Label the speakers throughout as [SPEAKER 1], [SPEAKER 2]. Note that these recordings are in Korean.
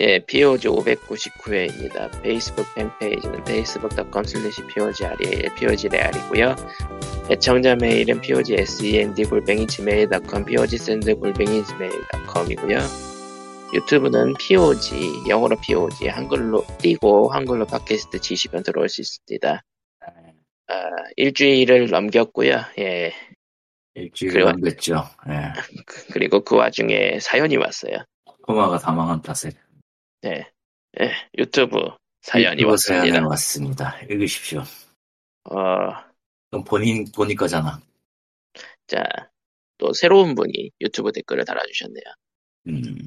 [SPEAKER 1] 예, POG 599회입니다. 페이스북 팬페이지는 facebook.com slash POGREAL, POGREAL이고요. 애청자 메일은 POGSEND 골뱅이 gmail.com, POGSEND 골뱅이 gmail.com이고요. 유튜브는 POG, 영어로 POG, 한글로 띄고 한글로 팟캐스트 치시면 들어올 수 있습니다. 아, 일주일을 넘겼고요. 예.
[SPEAKER 2] 일주일
[SPEAKER 1] 그래요?
[SPEAKER 2] 넘겼죠. 예.
[SPEAKER 1] 그- 그리고 그 와중에 사연이 왔어요.
[SPEAKER 2] 코마가 다 망한 탓에
[SPEAKER 1] 네. 예, 유튜브 사연이
[SPEAKER 2] 유튜브
[SPEAKER 1] 왔습니다.
[SPEAKER 2] 사연이 왔습니다. 읽으십시오.
[SPEAKER 1] 어,
[SPEAKER 2] 그럼 본인 본인 거잖아.
[SPEAKER 1] 자, 또 새로운 분이 유튜브 댓글을 달아주셨네요.
[SPEAKER 2] 음.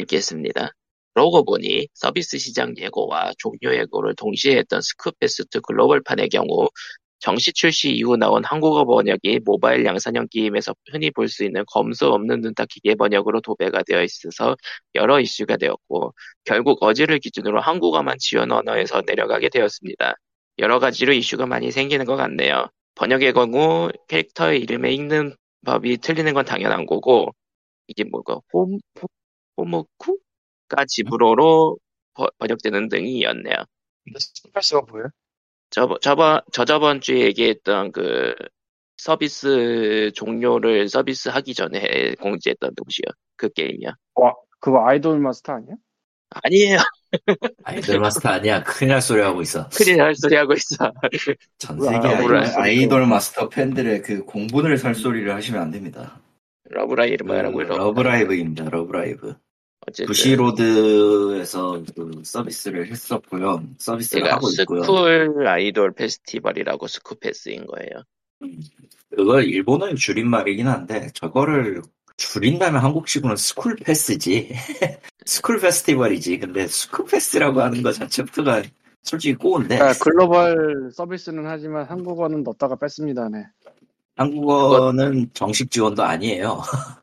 [SPEAKER 1] 읽겠습니다. 그러고 보니 서비스 시작 예고와 종료 예고를 동시에 했던 스쿠페스 글로벌판의 경우 정시 출시 이후 나온 한국어 번역이 모바일 양산형 게임에서 흔히 볼 수 있는 검수 없는 눈딱 기계 번역으로 도배가 되어 있어서 여러 이슈가 되었고 결국 어제를 기준으로 한국어만 지원 언어에서 내려가게 되었습니다. 여러 가지로 이슈가 많이 생기는 것 같네요. 번역의 경우 캐릭터의 이름에 읽는 법이 틀리는 건 당연한 거고 이게 뭐가 홈, 홈 호모쿠가 집으로로 버- 번역되는 등이었네요.
[SPEAKER 3] 스쿠페스가 뭐예요?
[SPEAKER 1] 저번, 저번, 저저번 주에 얘기했던 그 서비스 종료를 서비스 하기 전에 공지했던 도시요. 그 게임이요.
[SPEAKER 3] 그거 아이돌 마스터 아니야?
[SPEAKER 1] 아니에요.
[SPEAKER 2] 아이돌 마스터 아니야. 큰일 날 소리 하고 있어.
[SPEAKER 1] 큰일 날 소리 하고 있어.
[SPEAKER 2] 전
[SPEAKER 3] 아,
[SPEAKER 2] 세계 아이돌,
[SPEAKER 1] 뭐라
[SPEAKER 2] 아이돌 마스터 팬들의 그 공분을 살 소리를 하시면 안 됩니다.
[SPEAKER 1] 러브라이브 러
[SPEAKER 2] 러브라이브입니다. 러브라이브.
[SPEAKER 1] 어쨌든
[SPEAKER 2] 부시로드에서 그 서비스를 했었고요. 서비스를
[SPEAKER 1] 제가
[SPEAKER 2] 하고 있고요.
[SPEAKER 1] School Idol Festival이라고 스쿠페스인 거예요.
[SPEAKER 2] 그거 일본어의 줄임말이긴 한데 저거를 줄인다면 한국식으로는 school 페스지. school 페스티벌이지. 근데 school 페스라고 하는 거 자체부터가 솔직히 꼬운데
[SPEAKER 3] 아, 글로벌 서비스는 하지만 한국어는 넣었다가 뺐습니다. 네.
[SPEAKER 2] 한국어는 정식 지원도 아니에요.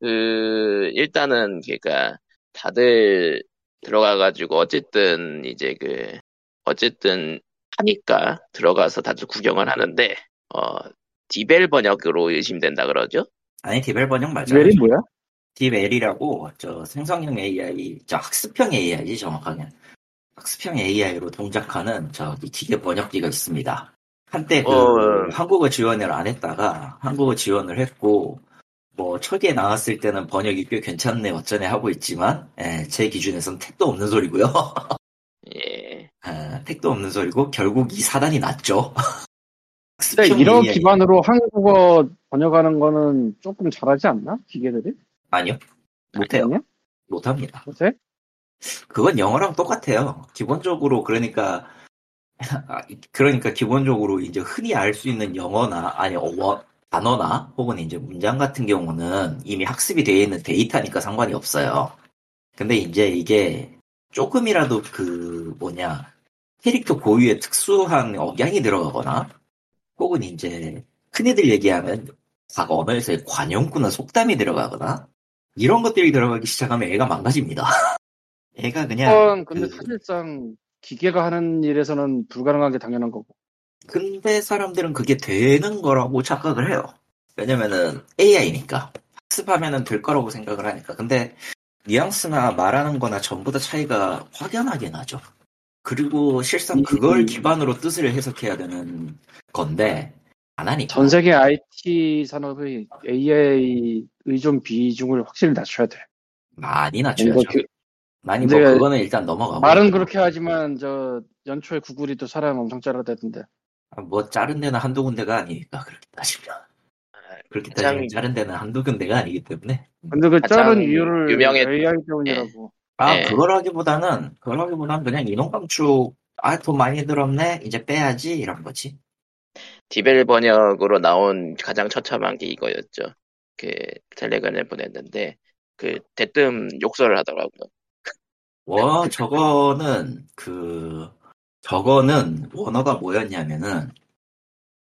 [SPEAKER 1] 그 일단은 그러니까 다들 들어가가지고 어쨌든 이제 그 어쨌든 하니까 들어가서 다들 구경을 하는데 어 DeepL 번역으로 의심된다 그러죠?
[SPEAKER 2] 아니 DeepL 번역 맞아요.
[SPEAKER 3] DeepL이 뭐야?
[SPEAKER 2] DeepL이라고 저 생성형 AI, 저 학습형 AI지 정확하게 학습형 AI로 동작하는 저기 기계 번역기가 있습니다. 한때 그
[SPEAKER 1] 어.
[SPEAKER 2] 한국어 지원을 안 했다가 한국어 지원을 했고 뭐 초기에 나왔을 때는 번역이 꽤 괜찮네 어쩌네 하고 있지만 예, 제 기준에선 택도 없는 소리고요.
[SPEAKER 1] 예.
[SPEAKER 2] 예, 택도 없는 소리고 결국 이 사단이 났죠.
[SPEAKER 3] 근데 이런
[SPEAKER 2] AI
[SPEAKER 3] 기반으로 한국어 번역하는 거는 조금 잘하지 않나? 기계들이?
[SPEAKER 2] 아니요 못해요
[SPEAKER 3] 아니야?
[SPEAKER 2] 못합니다.
[SPEAKER 3] 요새?
[SPEAKER 2] 그건 영어랑 똑같아요. 기본적으로 그러니까 아, 그러니까 기본적으로 이제 흔히 알 수 있는 영어나 아니 어, 단어나 혹은 이제 문장 같은 경우는 이미 학습이 되어 있는 데이터니까 상관이 없어요. 근데 이제 이게 조금이라도 그 뭐냐 캐릭터 고유의 특수한 억양이 들어가거나 혹은 이제 흔히들 얘기하면 각 언어에서의 관용구나 속담이 들어가거나 이런 것들이 들어가기 시작하면 애가 망가집니다. 애가 그냥
[SPEAKER 3] 그건 근데
[SPEAKER 2] 그-
[SPEAKER 3] 사실상 기계가 하는 일에서는 불가능한 게 당연한 거고.
[SPEAKER 2] 근데 사람들은 그게 되는 거라고 착각을 해요. 왜냐면은 AI니까 학습하면은 될 거라고 생각을 하니까. 근데 뉘앙스나 말하는 거나 전부 다 차이가 확연하게 나죠. 그리고 실상 그걸
[SPEAKER 3] 음.
[SPEAKER 2] 기반으로 뜻을 해석해야 되는 건데 안 하니까.
[SPEAKER 3] 전 세계 IT 산업의 AI 의존 비중을 확실히 낮춰야 돼.
[SPEAKER 2] 많이 낮춰야죠.
[SPEAKER 3] 그-
[SPEAKER 2] 많이 뭐 그거는 일단 넘어가고.
[SPEAKER 3] 말은 그렇게 하지만 저 연초에 구글이 또 사람 엄청 자르대던데.
[SPEAKER 2] 뭐 자른 데는 한두 군데가 아니니까 그렇게 따지면. 그렇게
[SPEAKER 1] 가장-
[SPEAKER 2] 따지면 자른 데는 한두 군데가 아니기 때문에.
[SPEAKER 3] 근데 그 자른 이유를
[SPEAKER 1] 유명했-
[SPEAKER 3] AI 때문이라고.
[SPEAKER 2] 아,
[SPEAKER 1] 네.
[SPEAKER 2] 그거라기보다는, 그거라기보다는 그냥 인원 감축, 아, 돈 많이 들었네? 이제 빼야지? 이런 거지.
[SPEAKER 1] 디벨 번역으로 나온 가장 처참한 게 이거였죠. 그 텔레그램을 보냈는데 그 대뜸 욕설을 하더라고요.
[SPEAKER 2] 와, 저거는, 그, 저거는 원어가 뭐였냐면은,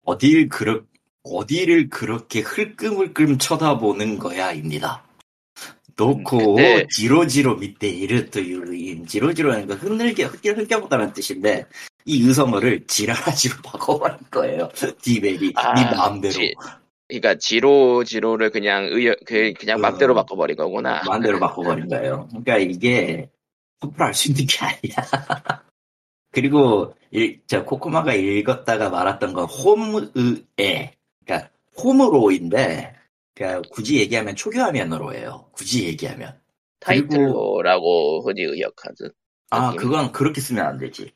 [SPEAKER 2] 어딜 그렇, 어디를 그렇게 흘끔흘끔 쳐다보는 거야입니다. 놓고,
[SPEAKER 1] 근데-
[SPEAKER 2] 지로지로 밑에 이르트 유인, 지로지로는 그 흐늘게, 흙게 흘겨보다는 뜻인데, 이 의성어를 지라라지로 바꿔버린 거예요. 디벨이.
[SPEAKER 1] 아,
[SPEAKER 2] 네 마음대로.
[SPEAKER 1] 지- 그러니까 지로 지로를 그냥 의 그 그냥
[SPEAKER 2] 어.
[SPEAKER 1] 맘대로 바꿔버린 거구나.
[SPEAKER 2] 마음대로 바꿔버린 거예요. 그러니까 이게 함부로 할수 있는 게 아니야. 그리고 일, 저 코코마가 읽었다가 말았던 건 홈의에 그러니까 홈으로인데 그러니까 굳이 얘기하면 초기화면으로예요. 굳이 얘기하면 그리고-
[SPEAKER 1] 타이틀로라고 흔히 의역하듯.
[SPEAKER 2] 아
[SPEAKER 1] 느낌.
[SPEAKER 2] 그건 그렇게 쓰면 안 되지.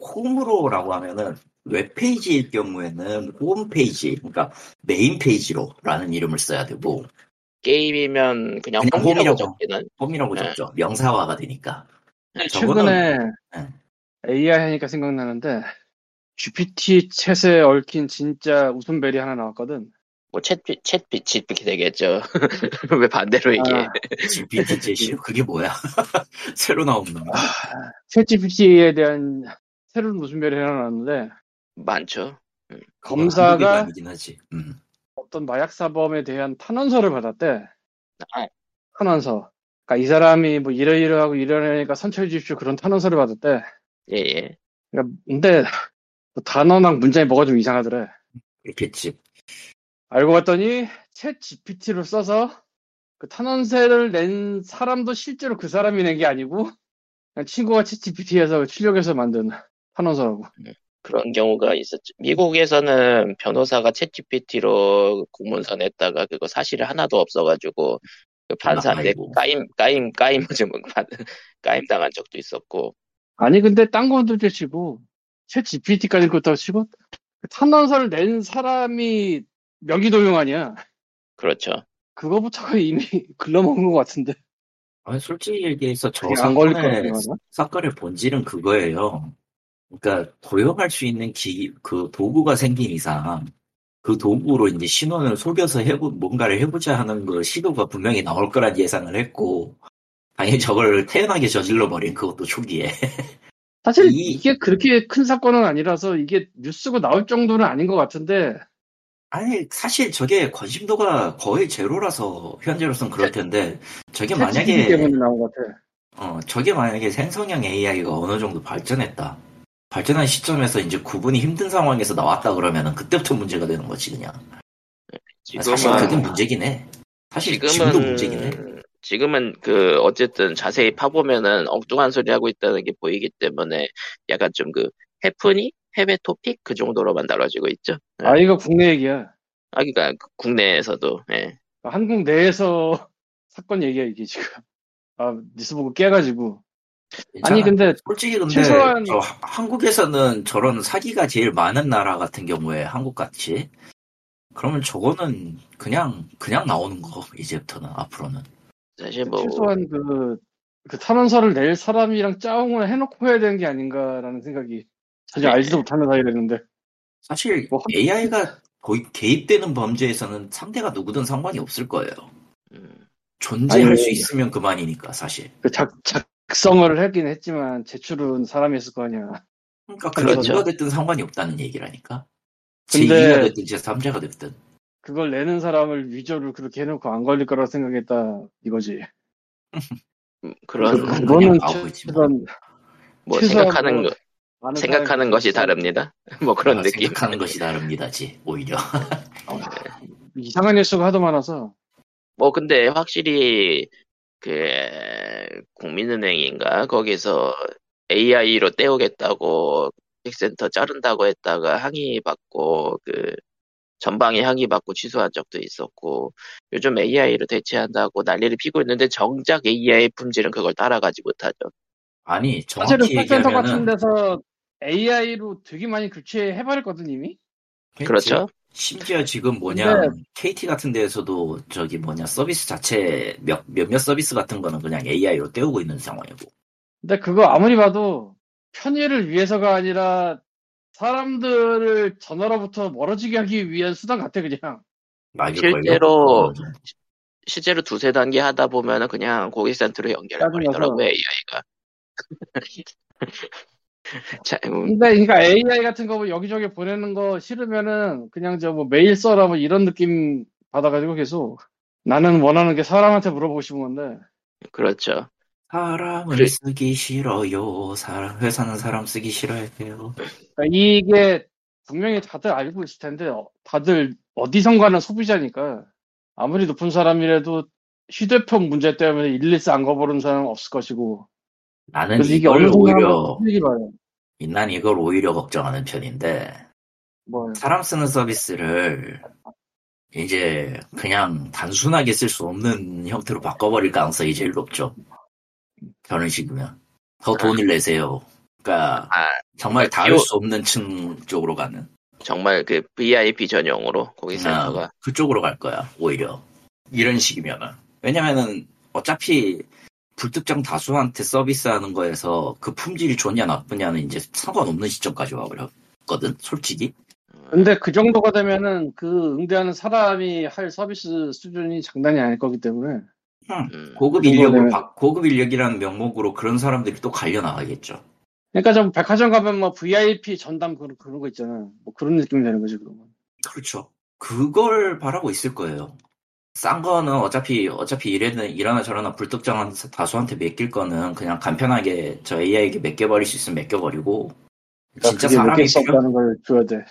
[SPEAKER 2] 홈으로라고 하면은 웹페이지일 경우에는 홈페이지 그러니까 메인 페이지로라는 이름을 써야 되고
[SPEAKER 1] 게임이면 그냥,
[SPEAKER 2] 그냥
[SPEAKER 1] 홈이라고
[SPEAKER 2] 홈이라고.
[SPEAKER 1] 적기는.
[SPEAKER 2] 홈이라고
[SPEAKER 1] 네.
[SPEAKER 2] 적죠. 명사화가 되니까. 저거는-
[SPEAKER 3] 최근에
[SPEAKER 2] 네.
[SPEAKER 3] AI 하니까 생각나는데 GPT 챗에 얽힌 진짜 웃음벨이 하나 나왔거든.
[SPEAKER 1] 뭐, 챗, 챗, 챗, 되겠죠. 왜 반대로 얘기해.
[SPEAKER 3] 아,
[SPEAKER 2] GPT 제시로 그게 뭐야? 새로 나온 놈.
[SPEAKER 3] 챗 GPT에 대한 새로운 웃음벨이 하나 나왔는데
[SPEAKER 1] 많죠.
[SPEAKER 3] 검사가
[SPEAKER 2] 아니긴 하지. 음.
[SPEAKER 3] 어떤 마약 사범에 대한 탄원서를 받았대.
[SPEAKER 1] 아.
[SPEAKER 3] 탄원서. 그러니까 이 사람이 뭐 이러이러하고 이러니까 선처해 주십시오 그런 탄원서를 받았대.
[SPEAKER 1] 예, 예.
[SPEAKER 3] 그러니까 근데 뭐 단어랑 문장이 뭐가 좀 이상하더래.
[SPEAKER 2] 그렇겠지.
[SPEAKER 3] 알고 봤더니 챗 GPT로 써서 그 탄원서를 낸 사람도 실제로 그 사람이 낸 게 아니고 그냥 친구가 챗 GPT에서 출력해서 만든 탄원서라고.
[SPEAKER 1] 그런 경우가 있었죠. 미국에서는 변호사가 챗 GPT로 공문서 냈다가 그거 사실이 하나도 없어가지고 그 판사한테. 까임, 까임, 까임, 좀 받- 까임 당한 적도 있었고.
[SPEAKER 3] 아니 근데 딴 건도 치고 챗 GPT까지 그렇다고 치고 그 탄원서를 낸 사람이 명의도용 아니야.
[SPEAKER 1] 그렇죠.
[SPEAKER 3] 그거부터가 이미 글러먹은 것 같은데.
[SPEAKER 2] 아니, 솔직히 얘기해서 저 사건의. 사건의 본질은 그거예요. 그러니까 도용할 수 있는 기, 그 도구가 생긴 이상 그 도구로 이제 신원을 속여서 해보, 뭔가를 해보자 하는 그 시도가 분명히 나올 거란 예상을 했고 당연히 저걸 태연하게 저질러 버린 그것도 초기에
[SPEAKER 3] 사실
[SPEAKER 2] 이-
[SPEAKER 3] 이게 그렇게 큰 사건은 아니라서 이게 뉴스가 나올 정도는 아닌 것 같은데
[SPEAKER 2] 아니 사실 저게 관심도가 거의 제로라서 현재로선 그럴 텐데 저게 만약에
[SPEAKER 3] 때문에 나온 것 같아.
[SPEAKER 2] 어, 저게 만약에 생성형 AI가 어느 정도 발전했다. 발전한 시점에서 이제 구분이 힘든 상황에서 나왔다 그러면은 그때부터 문제가 되는 거지 그냥. 사실
[SPEAKER 1] 지금은
[SPEAKER 2] 그게 문제긴 해. 사실 지금도 문제긴 해.
[SPEAKER 1] 지금은 그 어쨌든 자세히 파보면은 엉뚱한 소리 하고 있다는 게 보이기 때문에 약간 좀 그 해프니 해외 토픽 그 정도로만 다뤄지고 있죠. 네.
[SPEAKER 3] 아 이거 국내 얘기야.
[SPEAKER 1] 아 그러니까 국내에서도 예.
[SPEAKER 3] 한국 내에서 사건 얘기야 이게 지금. 아 뉴스 보고 깨가지고. 아니
[SPEAKER 2] 괜찮아.
[SPEAKER 3] 근데
[SPEAKER 2] 솔직히 근데
[SPEAKER 3] 최소한-
[SPEAKER 2] 저 하- 한국에서는 저런 사기가 제일 많은 나라 같은 경우에 한국 같이 그러면 저거는 그냥 그냥 나오는 거 이제부터는 앞으로는.
[SPEAKER 1] 사실 뭐
[SPEAKER 3] 최소한 그, 그 탄원서를 낼 사람이랑 짜웅을 해놓고 해야 되는 게 아닌가라는 생각이 전혀
[SPEAKER 1] 네.
[SPEAKER 3] 알지도 못하는 사이랬는데.
[SPEAKER 2] 사실
[SPEAKER 3] 뭐 한-
[SPEAKER 2] AI가 거의 개입되는 범죄에서는 상대가 누구든 상관이 없을 거예요.
[SPEAKER 1] 음,
[SPEAKER 2] 존재할
[SPEAKER 3] 아니,
[SPEAKER 2] 수 있으면 그만이니까 사실.
[SPEAKER 3] 그 작, 작성을 하긴 했지만 제출은 사람이 했을 거 아니야.
[SPEAKER 2] 그러니까
[SPEAKER 1] 그렇죠.
[SPEAKER 2] 누가 됐든 상관이 없다는 얘기라니까.
[SPEAKER 3] 근데-
[SPEAKER 2] 제2가 됐든 제3자가 됐든.
[SPEAKER 3] 그걸 내는 사람을 위조를 그렇게 해놓고 안 걸릴 거라고 생각했다 이거지.
[SPEAKER 1] 음, 그런
[SPEAKER 3] 그- 그거는
[SPEAKER 2] 뭐.
[SPEAKER 3] 최소한
[SPEAKER 1] 뭐 생각하는 뭐거 생각하는 것이. 다릅니다. 뭐 그런
[SPEAKER 2] 아,
[SPEAKER 1] 느낌.
[SPEAKER 2] 생각하는 것이 다릅니다지 오히려.
[SPEAKER 3] 이상한 뉴스가 하도 많아서
[SPEAKER 1] 뭐 근데 확실히 그 국민은행인가 거기서 AI로 떼우겠다고 텍센터 자른다고 했다가 항의 받고 그 전방에 항의 받고 취소한 적도 있었고 요즘 AI로 대체한다고 난리를 피고 있는데 정작 AI 품질은 그걸 따라가지 못하죠.
[SPEAKER 2] 아니
[SPEAKER 3] 사실은
[SPEAKER 2] 정확히
[SPEAKER 3] 콜센터 같은
[SPEAKER 2] 얘기하면은
[SPEAKER 3] 데서 AI로 되게 많이 교체해버렸거든 이미.
[SPEAKER 1] 그렇죠?
[SPEAKER 2] 심지어 지금 뭐냐
[SPEAKER 3] 근데-
[SPEAKER 2] KT 같은 데에서도 저기 뭐냐 서비스 자체 몇, 몇몇 서비스 같은 거는 그냥 AI로 떼우고 있는 상황이고
[SPEAKER 3] 근데 그거 아무리 봐도 편의를 위해서가 아니라 사람들을 전화로부터 멀어지게 하기 위한 수단 같아 그냥.
[SPEAKER 1] 실제로. 실제로 두세 단계 하다 보면은 그냥 고객센터로 연결해버리더라고요 AI가. 자, 음,
[SPEAKER 3] 근데 그러니까 AI 같은 거 뭐 여기저기 보내는 거 싫으면은 그냥 저 뭐 메일 써라 뭐 이런 느낌 받아가지고 계속 나는 원하는 게 사람한테 물어보고 싶은 건데
[SPEAKER 1] 그렇죠.
[SPEAKER 2] 사람을
[SPEAKER 1] 그래.
[SPEAKER 2] 쓰기 싫어요 사람 회사는 사람 쓰기 싫어해요
[SPEAKER 3] 그러니까 이게 분명히 다들 알고 있을 텐데 어, 다들 어디선가는 소비자니까 아무리 높은 사람이라도 휴대폰 문제 때문에 일일이 안 거부르는 사람은 없을 것이고
[SPEAKER 2] 나는 이걸 오히려. 난 이걸 오히려 걱정하는 편인데
[SPEAKER 3] 뭐
[SPEAKER 2] 사람 쓰는 서비스를 이제 그냥 단순하게 쓸 수 없는 형태로 바꿔버릴 가능성이 제일 높죠. 저런 식이면. 더 돈을 내세요. 그러니까
[SPEAKER 1] 아,
[SPEAKER 2] 정말
[SPEAKER 1] 그러니까
[SPEAKER 2] 닿을
[SPEAKER 1] 기호-
[SPEAKER 2] 수 없는 층 쪽으로 가는.
[SPEAKER 1] 정말 그 VIP 전용으로 고객센터가.
[SPEAKER 2] 그냥 그쪽으로 갈 거야 오히려. 이런 식이면은. 왜냐면은 어차피 불특정 다수한테 서비스하는 거에서 그 품질이 좋냐 나쁘냐는 이제 상관없는 시점까지 와버렸거든 솔직히.
[SPEAKER 3] 근데 그 정도가 되면은 그 응대하는 사람이 할 서비스 수준이 장난이 아닐 거기 때문에
[SPEAKER 1] 음,
[SPEAKER 2] 고급
[SPEAKER 3] 그
[SPEAKER 2] 인력을 바- 고급 인력이라는 명목으로 그런 사람들이 또 갈려 나가겠죠.
[SPEAKER 3] 그러니까 좀 백화점 가면 뭐 VIP 전담 그런, 그런 거 있잖아. 뭐 그런 느낌이 되는 거지 그러면.
[SPEAKER 2] 그렇죠. 그걸 바라고 있을 거예요. 싼 거는 어차피 어차피 이래는 이러나 저러나 불특정한 다수한테 맡길 거는 그냥 간편하게 저 AI에게 맡겨버릴 수 있으면 맡겨버리고 진짜
[SPEAKER 3] 그게
[SPEAKER 2] 사람이
[SPEAKER 3] 맡길 수
[SPEAKER 2] 필요
[SPEAKER 3] 없다는 걸 줘야 돼.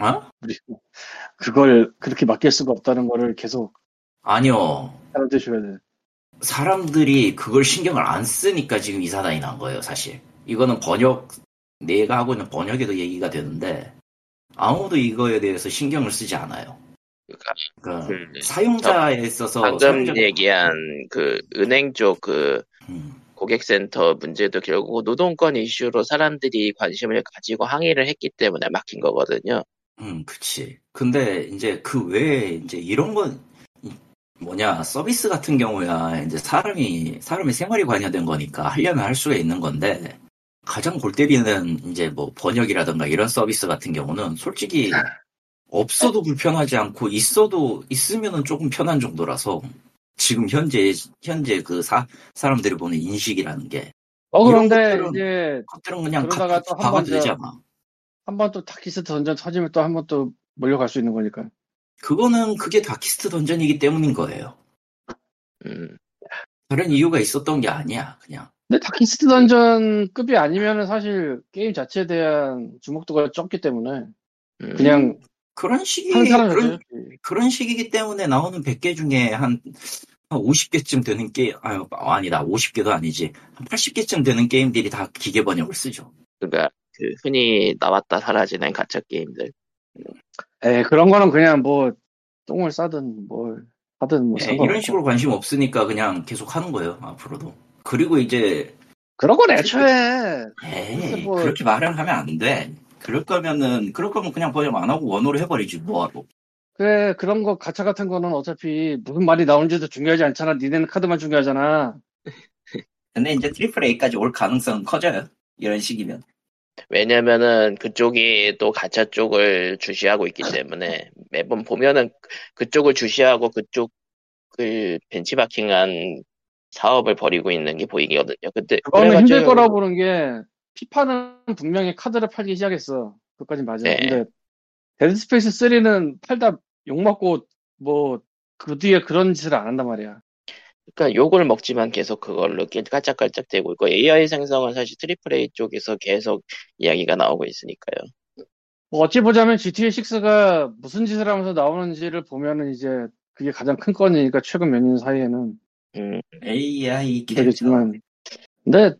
[SPEAKER 2] 어?
[SPEAKER 3] 우리 그걸 그렇게 맡길 수가 없다는 거를 계속
[SPEAKER 2] 아니요.
[SPEAKER 3] 사람한테 줘야 돼
[SPEAKER 2] 사람들이 그걸 신경을 안 쓰니까 지금 이 사단이 난 거예요 사실 이거는 번역 내가 하고 있는 번역에도 얘기가 되는데 아무도 이거에 대해서 신경을 쓰지 않아요
[SPEAKER 1] 그러니까
[SPEAKER 2] 그 사용자에 있어서
[SPEAKER 1] 방금
[SPEAKER 2] 사용자가-
[SPEAKER 1] 얘기한 그 은행 쪽그
[SPEAKER 2] 음.
[SPEAKER 1] 고객센터 문제도 결국 노동권 이슈로 사람들이 관심을 가지고 항의를 했기 때문에 막힌 거거든요.
[SPEAKER 2] 음, 그치. 근데 이제 그 외에 이제 이런 건 이- 뭐냐 서비스 같은 경우야 이제 사람이 사람의 생활이 관여된 거니까 하려면 할 수가 있는 건데 가장 골 때리는 이제 뭐 번역이라든가 이런 서비스 같은 경우는 솔직히 없어도 불편하지 않고 있어도 있으면은 조금 편한 정도라서 지금 현재 현재 그 사, 사람들이 보는 인식이라는 게.
[SPEAKER 3] 어 그런데
[SPEAKER 2] 것들은-
[SPEAKER 3] 이제
[SPEAKER 2] 그것들은 그냥 다,
[SPEAKER 3] 그러다가
[SPEAKER 2] 다,
[SPEAKER 3] 또한
[SPEAKER 2] 다가
[SPEAKER 3] 번 더-
[SPEAKER 2] 되잖아.
[SPEAKER 3] 한번또 Darkest Dungeon 터지면 또 한 번 또 몰려갈 수 있는 거니까
[SPEAKER 2] 그거는 그게 Darkest Dungeon이기 때문인 거예요.
[SPEAKER 1] 음,
[SPEAKER 2] 다른 이유가 있었던 게 아니야, 그냥.
[SPEAKER 3] 근데 Darkest Dungeon급이 아니면은 사실 게임 자체에 대한 주목도가 적기 때문에
[SPEAKER 1] 음.
[SPEAKER 3] 그냥
[SPEAKER 2] 그런
[SPEAKER 3] 사람
[SPEAKER 2] 그런, 그런 시기이기 때문에 나오는 100개 중에 한, 한 50개쯤 되는 게임, 아유, 아니다, 50개도 아니지. 한 80개쯤 되는 게임들이 다 기계 번역을 쓰죠.
[SPEAKER 1] 그러니까 그 흔히 나왔다 사라지는 가짜 게임들.
[SPEAKER 3] 에 그런 거는 그냥 뭐 똥을 싸든 뭘 하든 뭐
[SPEAKER 2] 예, 이런 식으로 관심 없으니까 그냥 계속 하는 거예요, 앞으로도. 그리고 이제,
[SPEAKER 3] 그런 건 애초에
[SPEAKER 2] 에이,
[SPEAKER 3] 근데 뭐-
[SPEAKER 2] 그렇게 말을 하면 안 돼. 그럴 거면은, 그럴 거면 그냥 번역 안 하고 원어로 해버리지, 뭐하러.
[SPEAKER 3] 그래 그런 거 가차 같은 거는 어차피 무슨 말이 나오는지도 중요하지 않잖아 니네는 카드만 중요하잖아
[SPEAKER 2] 근데 이제 triple A까지 올 가능성은 커져요. 이런 식이면.
[SPEAKER 1] 왜냐면은 그쪽이 또 가챠 쪽을 주시하고 있기 때문에 매번 보면은 그쪽을 주시하고 그쪽을 벤치마킹한 사업을 벌이고 있는 게 보이거든요. 근데
[SPEAKER 3] 그거는 힘들 거라고 보는 게 FIFA는 분명히 카드를 팔기 시작했어 그것까지 맞아
[SPEAKER 1] 네.
[SPEAKER 3] 근데 Dead Space 3는 팔다 욕 먹고 뭐 그 뒤에 그런 짓을 안 한단 말이야
[SPEAKER 1] 그러니까 욕을 먹지만 계속 그걸로 깨- 깔짝깔짝 대고 있고 AI 생성은 사실 triple A 쪽에서 계속 이야기가 나오고 있으니까요.
[SPEAKER 3] 뭐 어찌 보자면 GTA 6가 무슨 짓을 하면서 나오는지를 보면은 이제 그게 가장 큰 건이니까 최근 몇 년 사이에는
[SPEAKER 1] 음,
[SPEAKER 2] AI.
[SPEAKER 3] 되겠지만 근데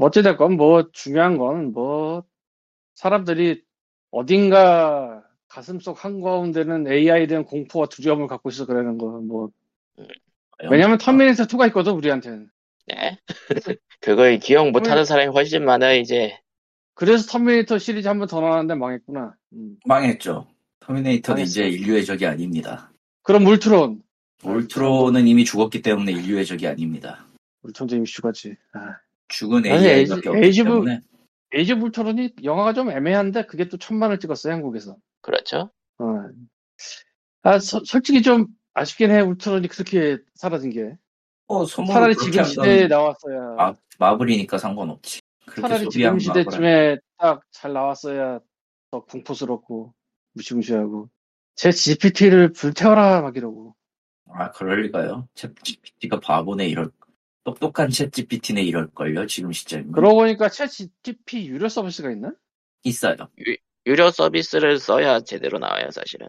[SPEAKER 3] 어찌됐건 뭐 중요한 건 뭐 사람들이 어딘가 가슴속 한가운데는 AI에 대한 공포와 두려움을 갖고 있어 그러는 거뭐 왜냐면 터미네이터 2가 있거든 우리한테는
[SPEAKER 1] 네. 그걸 기억 못하는 사람이 훨씬 많아 이제.
[SPEAKER 3] 그래서 터미네이터 시리즈 한 번 더 나왔는데 망했구나 음.
[SPEAKER 2] 망했죠. 터미네이터는
[SPEAKER 3] 망했어.
[SPEAKER 2] 이제 인류의 적이 아닙니다.
[SPEAKER 3] 그럼 울트론
[SPEAKER 2] 울트론은 이미 죽었기 때문에 인류의 적이 아닙니다.
[SPEAKER 3] 울트론도 이미 죽었지 아.
[SPEAKER 2] 죽은 AI밖에
[SPEAKER 3] Age-
[SPEAKER 2] 없기
[SPEAKER 3] Age 브-
[SPEAKER 2] 때문에
[SPEAKER 3] of 울트론이 영화가 좀 애매한데 그게 또 천만을 찍었어요 한국에서
[SPEAKER 1] 그렇죠.
[SPEAKER 3] 어. 아 서- 솔직히 좀 아쉽긴 해 울트론이 그렇게 사라진 게
[SPEAKER 2] 어,
[SPEAKER 3] 차라리 지금 시대에 나왔어야
[SPEAKER 2] 마, 마블이니까 상관없지. 그렇게
[SPEAKER 3] 차라리 지금 시대쯤에 딱 잘 나왔어야 더 공포스럽고 무시무시하고 ChatGPT를 불태워라 막 이러고
[SPEAKER 2] 아 그럴 리가요. 챗 GPT가 바보네 이럴 똑똑한 챗 GPT네 이럴 걸요 지금 시점이
[SPEAKER 3] 그러고 보니까 챗 GTP 유료 서비스가 있나?
[SPEAKER 2] 있어요.
[SPEAKER 1] 유료 서비스를 써야 제대로 나와요 사실은.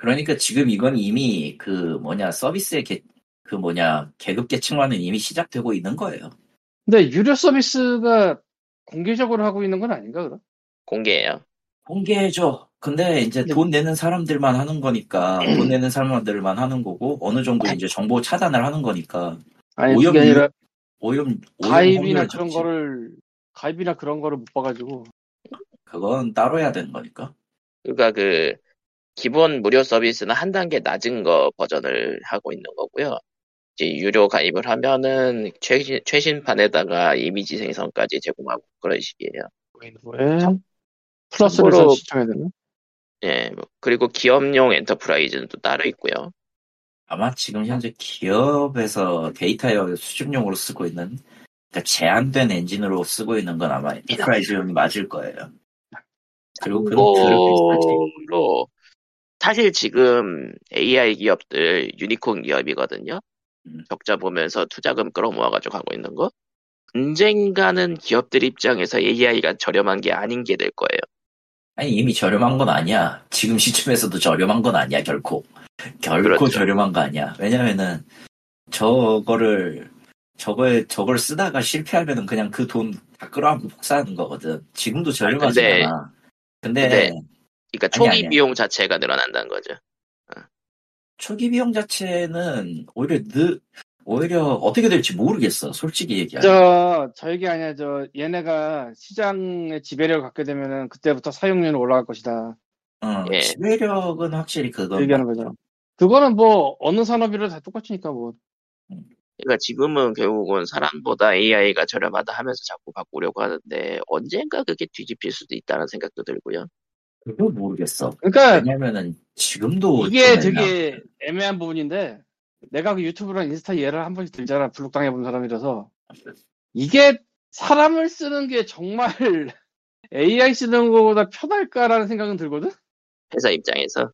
[SPEAKER 2] 그러니까 지금 이건 이미 그 뭐냐 서비스의 개, 그 뭐냐 계급 계층화는 이미 시작되고 있는 거예요.
[SPEAKER 3] 근데 유료 서비스가 공개적으로 하고 있는 건 아닌가 그럼?
[SPEAKER 1] 공개예요.
[SPEAKER 2] 공개해줘. 근데 이제
[SPEAKER 3] 근데-
[SPEAKER 2] 돈 내는 사람들만 하는 거니까 돈 내는 사람들만 하는 거고 어느 정도 이제 정보 차단을 하는 거니까
[SPEAKER 3] 아니
[SPEAKER 2] 오염
[SPEAKER 3] 그게 아니라
[SPEAKER 2] 오염 오염
[SPEAKER 3] 가입이나 그런
[SPEAKER 2] 적지.
[SPEAKER 3] 거를 가입이나 그런 거를 못 봐가지고
[SPEAKER 2] 그건 따로 해야 되는 거니까.
[SPEAKER 1] 그러니까 그 기본 무료 서비스는 한 단계 낮은 거 버전을 하고 있는 거고요. 이제 유료 가입을 하면은 최신 최신판에다가 이미지 생성까지 제공하고 그런 식이에요.
[SPEAKER 3] 왜 플러스를
[SPEAKER 1] 참고로-
[SPEAKER 3] 신청해야 되나?
[SPEAKER 1] 예, 뭐, 그리고 기업용 enterprise는 또 따로 있고요.
[SPEAKER 2] 아마 지금 현재 기업에서 데이터 수집용으로 쓰고 있는 그러니까 제한된 엔진으로 쓰고 있는 건 아마 엔터프라이즈용이 맞을 거예요. 그리고.
[SPEAKER 1] 참고로 사실 지금 AI 기업들 유니콘 기업이거든요.
[SPEAKER 2] 음.
[SPEAKER 1] 적자 보면서 투자금 끌어모아가지고 하고 있는 거. 언젠가는 기업들 입장에서 AI가 저렴한 게 아닌 게 될 거예요.
[SPEAKER 2] 아니 이미 저렴한 건 아니야. 지금 시점에서도 저렴한 건 아니야 결코. 결코
[SPEAKER 1] 그렇죠.
[SPEAKER 2] 저렴한 거 아니야. 왜냐면은 저거를 저거에 저걸 쓰다가 실패하면은 그냥 그 돈 다 끌어안고 복사하는 거거든. 지금도 저렴하잖아. 근데,
[SPEAKER 1] 근데- 그러니까
[SPEAKER 2] 아니,
[SPEAKER 1] 초기
[SPEAKER 2] 아니야.
[SPEAKER 1] 비용 자체가 늘어난다는 거죠.
[SPEAKER 2] 초기 비용 자체는 오히려 느 오히려 어떻게 될지 모르겠어. 솔직히 얘기하면.
[SPEAKER 3] 저, 저 얘기 아니야. 저, 얘네가 시장의 지배력을 갖게 되면은 그때부터 사용료는 올라갈 것이다.
[SPEAKER 2] 어,
[SPEAKER 1] 예.
[SPEAKER 2] 지배력은 확실히 그건
[SPEAKER 3] 얘기하는 거죠. 그거는 뭐, 어느 산업이라도 다 똑같으니까 뭐.
[SPEAKER 1] 그러니까 지금은 결국은 사람보다 AI가 저렴하다 하면서 자꾸 바꾸려고 하는데 언젠가 그게 뒤집힐 수도 있다는 생각도 들고요.
[SPEAKER 2] 그거 모르겠어.
[SPEAKER 3] 그러니까,
[SPEAKER 2] 왜냐면은 지금도
[SPEAKER 3] 이게
[SPEAKER 2] 좀
[SPEAKER 3] 되게 애매한 부분인데, 내가 그 유튜브랑 인스타 예를 한 번씩 들잖아. 블록당해본 사람이라서. 이게 사람을 쓰는 게 정말 AI 쓰는 것보다 편할까라는 생각은 들거든?
[SPEAKER 1] 회사 입장에서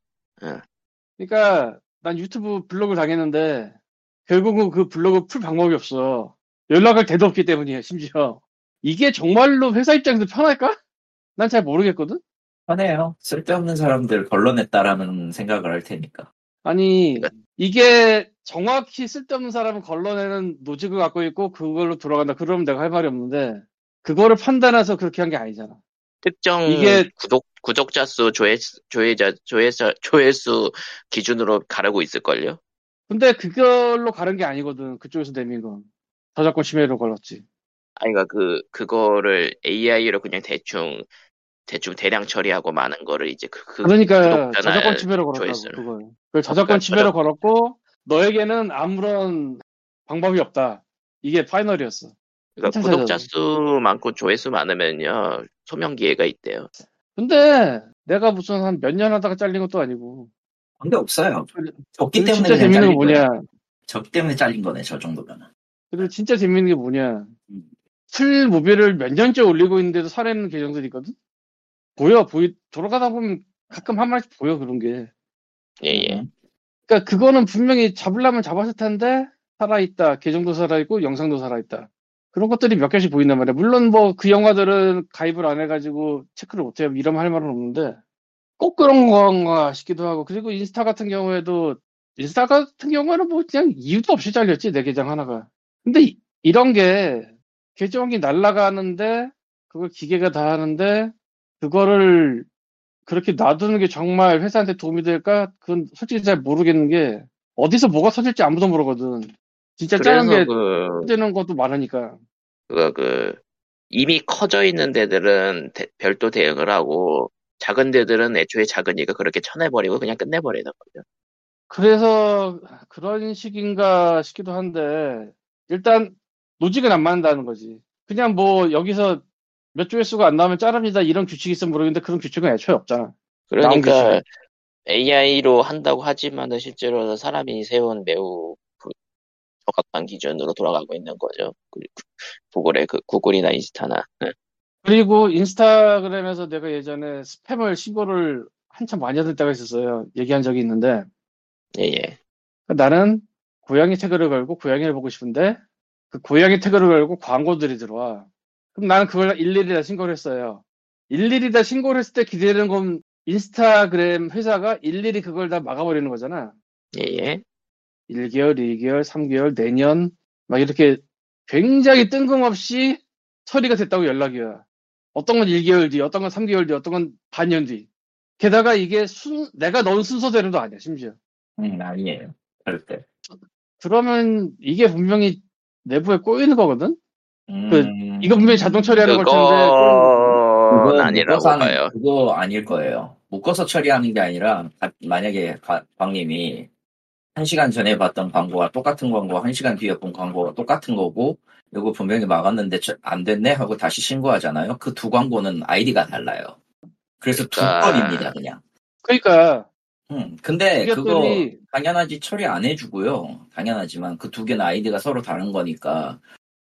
[SPEAKER 3] 그러니까 난 유튜브 블로그를 당했는데 결국은 그 블로그 풀 방법이 없어. 연락할 데도 없기 때문이야, 심지어. 이게 정말로 회사 입장에서 편할까? 난 잘 모르겠거든?
[SPEAKER 2] 편해요. 쓸데없는 사람들 걸러냈다라는 생각을 할 테니까.
[SPEAKER 3] 아니, 이게 정확히 쓸데없는 사람은 걸러내는 노직을 갖고 있고 그걸로 돌아간다. 그러면 내가 할 말이 없는데 그거를 판단해서 그렇게 한 게 아니잖아.
[SPEAKER 1] 특정
[SPEAKER 3] 이게-
[SPEAKER 1] 구독 구독자 수 조회수 조회자 조회자 조회수 기준으로 가르고 있을걸요.
[SPEAKER 3] 근데 그걸로 가는 게 아니거든. 그쪽에서 내민 건. 저작권 침해로 걸렸지.
[SPEAKER 1] 아니 그러니까 그 그거를 AI로 그냥 대충 대충 대량 처리하고 많은 거를 이제 그, 그
[SPEAKER 3] 그러니까
[SPEAKER 1] 구독자나
[SPEAKER 3] 저작권 침해로 걸었다고. 그걸. 그걸 저작권
[SPEAKER 1] 그러니까
[SPEAKER 3] 침해로
[SPEAKER 1] 저작-
[SPEAKER 3] 걸었고 너에게는 아무런 방법이 없다. 이게 파이널이었어.
[SPEAKER 1] 그러니까 구독자. 수 많고 조회수 많으면요 소명 기회가 있대요.
[SPEAKER 3] 근데 내가 무슨 한 몇 년 하다가 잘린 것도 아니고.
[SPEAKER 2] 근데 없어요. 적기 때문에
[SPEAKER 3] 진짜 재밌는
[SPEAKER 2] 거야.
[SPEAKER 3] 뭐냐?
[SPEAKER 2] 적기 때문에 잘린 거네, 저 정도면은.
[SPEAKER 3] 그리고 진짜 재밌는 게 뭐냐?
[SPEAKER 2] 음.
[SPEAKER 3] full movie를 몇 년째 올리고 있는데도 살아있는 계정들이 있거든? 보여, 보이, 돌아가다 보면 가끔 한 마리씩 보여, 그런 게.
[SPEAKER 1] 예예.
[SPEAKER 2] 음.
[SPEAKER 3] 그러니까 그거는 분명히 잡으려면 잡았을 텐데, 살아있다. 계정도 살아있고, 영상도 살아있다. 그런 것들이 몇 개씩 보인단 말이야. 물론 뭐 그 영화들은 가입을 안 해가지고 체크를 못해요. 이러면 할 말은 없는데, 꼭 그런 건가 싶기도 하고. 그리고 인스타 같은 경우에도, 인스타 같은 경우에는 뭐 그냥 이유도 없이 잘렸지, 내 계정 하나가. 근데 이- 이런 게, 계정이 날아가는데, 그걸 기계가 다 하는데, 그거를 그렇게 놔두는 게 정말 회사한테 도움이 될까? 그건 솔직히 잘 모르겠는 게, 어디서 뭐가 터질지 아무도 모르거든. 진짜
[SPEAKER 1] 그래서 게그
[SPEAKER 3] 터지는 것도 많으니까.
[SPEAKER 1] 그, 그, 이미 커져 있는 데들은 대- 별도 대응을 하고, 작은 데들은 애초에 작으니까 그렇게 쳐내버리고 그냥 끝내버리는 거죠.
[SPEAKER 3] 그래서 그런 식인가 싶기도 한데, 일단, 노직은 안 맞는다는 거지. 그냥 뭐, 여기서 몇 조회수가 안 나오면 자릅니다. 이런 규칙이 있으면 모르겠는데, 그런 규칙은 애초에 없잖아.
[SPEAKER 1] 그러니까 AI로 한다고 하지만은 실제로는 사람이 세운 매우 그 적합한 기준으로 돌아가고 있는 거죠. 그- 구글의 그 구글이나 인스타나. 네.
[SPEAKER 3] 그리고 인스타그램에서 내가 예전에 스팸을 신고를 한참 많이 하던 때가 있었어요. 얘기한 적이 있는데,
[SPEAKER 1] 예 예.
[SPEAKER 3] 나는 고양이 태그를 걸고 고양이를 보고 싶은데 그 고양이 태그를 걸고 광고들이 들어와. 그럼 나는 그걸 일일이 다 신고를 했어요. 일일이 다 신고를 했을 때 기대되는 건 인스타그램 회사가 일일이 그걸 다 막아버리는 거잖아.
[SPEAKER 1] 예예.
[SPEAKER 3] 1개월, 2개월, 3개월, 내년 막 이렇게 굉장히 뜬금없이 처리가 됐다고 연락이 와. 어떤 건 1개월 뒤, 어떤 건 3개월 뒤, 어떤 건 반년 뒤. 게다가 이게 순, 내가 넣은 순서대로도 아니야, 심지어.
[SPEAKER 2] 음, 아니에요. 절대.
[SPEAKER 3] 그러면 이게 분명히 내부에 꼬이는 거거든?
[SPEAKER 2] 음,
[SPEAKER 3] 이거 분명히 자동 처리하는 걸 텐데.
[SPEAKER 1] 그건 아니라고
[SPEAKER 2] 묶어서 하는-
[SPEAKER 1] 봐요.
[SPEAKER 2] 그거 아닐 거예요. 묶어서 처리하는 게 아니라 가- 만약에 가- 광님이 한 시간 전에 봤던 광고와 똑같은 광고, 한 시간 뒤에 본 광고가 똑같은 거고, 이거 분명히 막았는데 저- 안 됐네 하고 다시 신고하잖아요. 그 두 광고는 아이디가 달라요. 그래서
[SPEAKER 1] 그러니까-
[SPEAKER 2] 두 건입니다, 그냥.
[SPEAKER 3] 그러니까,
[SPEAKER 2] 음, 근데 그거 당연하지 처리 안 해주고요. 당연하지만 그 두 개는 아이디가 서로 다른 거니까.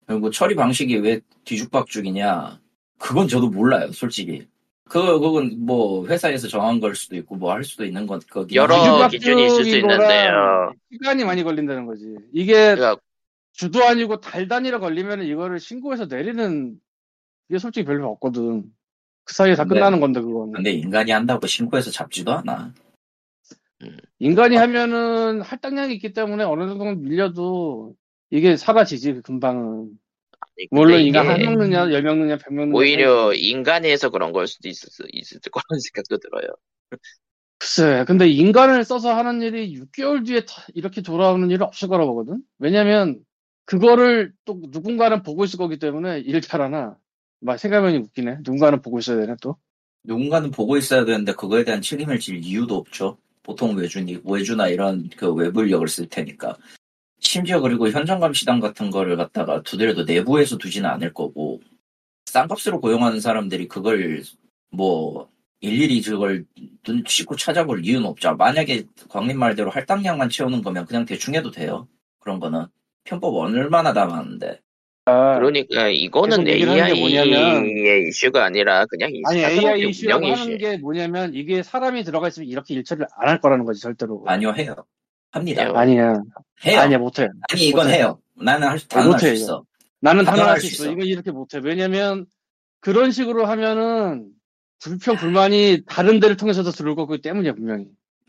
[SPEAKER 2] 그리고 처리 방식이 왜 뒤죽박죽이냐? 그건 저도 몰라요, 솔직히. 그거 그건 뭐 회사에서 정한 걸 수도 있고 뭐 할 수도 있는 건 거긴
[SPEAKER 1] 여러 기준이 있을 수
[SPEAKER 3] 거랑
[SPEAKER 1] 있는데 요.
[SPEAKER 3] 시간이 많이 걸린다는 거지. 이게
[SPEAKER 1] 그러니까
[SPEAKER 3] 주도 아니고 달 단위로 걸리면 이거를 신고해서 내리는 이게 솔직히 별로 없거든. 그 사이에 다
[SPEAKER 2] 근데-
[SPEAKER 3] 끝나는 건데 그건.
[SPEAKER 2] 근데 인간이 한다고 신고해서 잡지도 않아.
[SPEAKER 3] 인간이 하면은 할당량이 있기 때문에 어느 정도 밀려도 이게 사라지지 그 금방은.
[SPEAKER 1] 근데
[SPEAKER 3] 물론
[SPEAKER 1] 이게
[SPEAKER 3] 인간 한명 넣냐, 열명 넣냐, 백명 넣냐.
[SPEAKER 1] 오히려 인간이 해서 그런 걸 수도 있을, 수, 있을 거라는 생각도 들어요.
[SPEAKER 3] 글쎄, 근데 인간을 써서 하는 일이 6개월 뒤에 다 이렇게 돌아오는 일은 없을 거라고 보거든? 왜냐면, 그거를 또 누군가는 보고 있을 거기 때문에 일 잘하나. 막 생각하면 웃기네. 누군가는 보고 있어야 되네, 또.
[SPEAKER 2] 누군가는 보고 있어야 되는데 그거에 대한 책임을 질 이유도 없죠. 보통 외주니 외주나 이런 그 외부 인력을 쓸 테니까. 심지어 그리고 현장 감시단 같은 거를 갖다가 두더라도 내부에서 두지는 않을 거고 싼 값으로 고용하는 사람들이 그걸 뭐 일일이 그걸 눈 씻고 찾아볼 이유는 없죠. 만약에 광님 말대로 할당량만 채우는 거면 그냥 대충 해도 돼요. 그런 거는 편법 얼마나 다 많은데.
[SPEAKER 1] 그러니까 이거는
[SPEAKER 3] 게 뭐냐면-
[SPEAKER 1] AI의 이슈가 아니라 그냥 이
[SPEAKER 3] 아니, AI 이슈라고
[SPEAKER 1] 운영
[SPEAKER 3] 하는
[SPEAKER 1] 이슈.
[SPEAKER 3] 게 뭐냐면, 이게 사람이 들어가 있으면 이렇게 일처리를 안 할 거라는 거지, 절대로.
[SPEAKER 2] 아니요 해요. 합니다.
[SPEAKER 1] 해요.
[SPEAKER 3] 아니야.
[SPEAKER 2] 해요.
[SPEAKER 3] 아니야, 못해.
[SPEAKER 2] 아니 이건
[SPEAKER 3] 못해.
[SPEAKER 2] 해요. 나는 할 수, 다는 할수
[SPEAKER 3] 못해,
[SPEAKER 2] 있어.
[SPEAKER 3] 나는
[SPEAKER 2] 단언할
[SPEAKER 3] 수수 있어.
[SPEAKER 2] 있어.
[SPEAKER 3] 이건 이렇게 못해. 왜냐면, 그런 식으로 하면은, 불평, 불만이 다른 데를 통해서도 들어올 거기 때문이야, 분명히.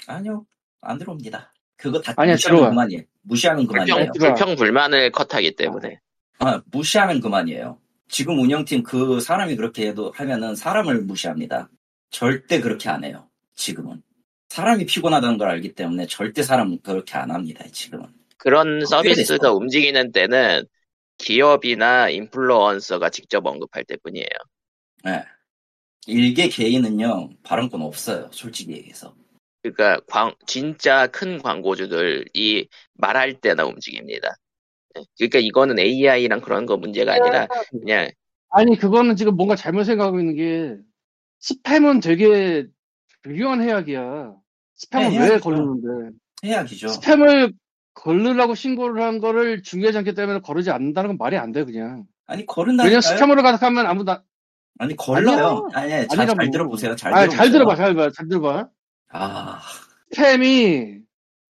[SPEAKER 2] 아니요, 안 들어옵니다. 그거 다
[SPEAKER 3] 아니야,
[SPEAKER 2] 무시하면
[SPEAKER 3] 들어와.
[SPEAKER 2] 그만이에요. 무시하면
[SPEAKER 1] 불평,
[SPEAKER 2] 그만이에요.
[SPEAKER 3] 들어와.
[SPEAKER 1] 불평 불만을 컷하기 때문에.
[SPEAKER 2] 아, 무시하면 그만이에요. 지금 운영팀 그 사람이 그렇게 해도 하면은 사람을 무시합니다. 절대 그렇게 안 해요. 지금은. 사람이 피곤하다는 걸 알기 때문에 절대 사람 그렇게 안 합니다. 지금은.
[SPEAKER 1] 그런
[SPEAKER 2] 꽤
[SPEAKER 1] 서비스가. 움직이는 때는 기업이나 인플루언서가 직접 언급할 때 뿐이에요.
[SPEAKER 2] 예. 일개 개인은요, 발언권 없어요. 솔직히 얘기해서.
[SPEAKER 1] 그러니까 광- 진짜 큰 광고주들이 말할 때나 움직입니다. 네. 그러니까 이거는 AI랑 그런 거 문제가 아니라 그냥
[SPEAKER 3] 아니, 그거는 지금 뭔가 잘못 생각하고 있는 게, 스팸은 되게 중요한 해악이야. 스팸은
[SPEAKER 2] 네,
[SPEAKER 3] 왜
[SPEAKER 2] 해악이죠.
[SPEAKER 3] 걸리는데?
[SPEAKER 2] 해야기죠.
[SPEAKER 3] 스팸을 걸르라고 신고를 한 거를 중요하지 않기 때문에 거르지 않는다는 건 말이 안 돼, 그냥.
[SPEAKER 2] 아니,
[SPEAKER 3] 왜냐면
[SPEAKER 2] 거른다니까요.
[SPEAKER 3] 스팸으로 가득하면 아무도, 안-
[SPEAKER 2] 아니, 걸러요. 아니, 잘, 잘
[SPEAKER 3] 아니라고.
[SPEAKER 2] 들어보세요. 잘
[SPEAKER 3] 아,
[SPEAKER 2] 들어보세요.
[SPEAKER 3] 잘 들어봐, 잘 들어봐, 잘 들어봐.
[SPEAKER 2] 아,
[SPEAKER 3] 스팸이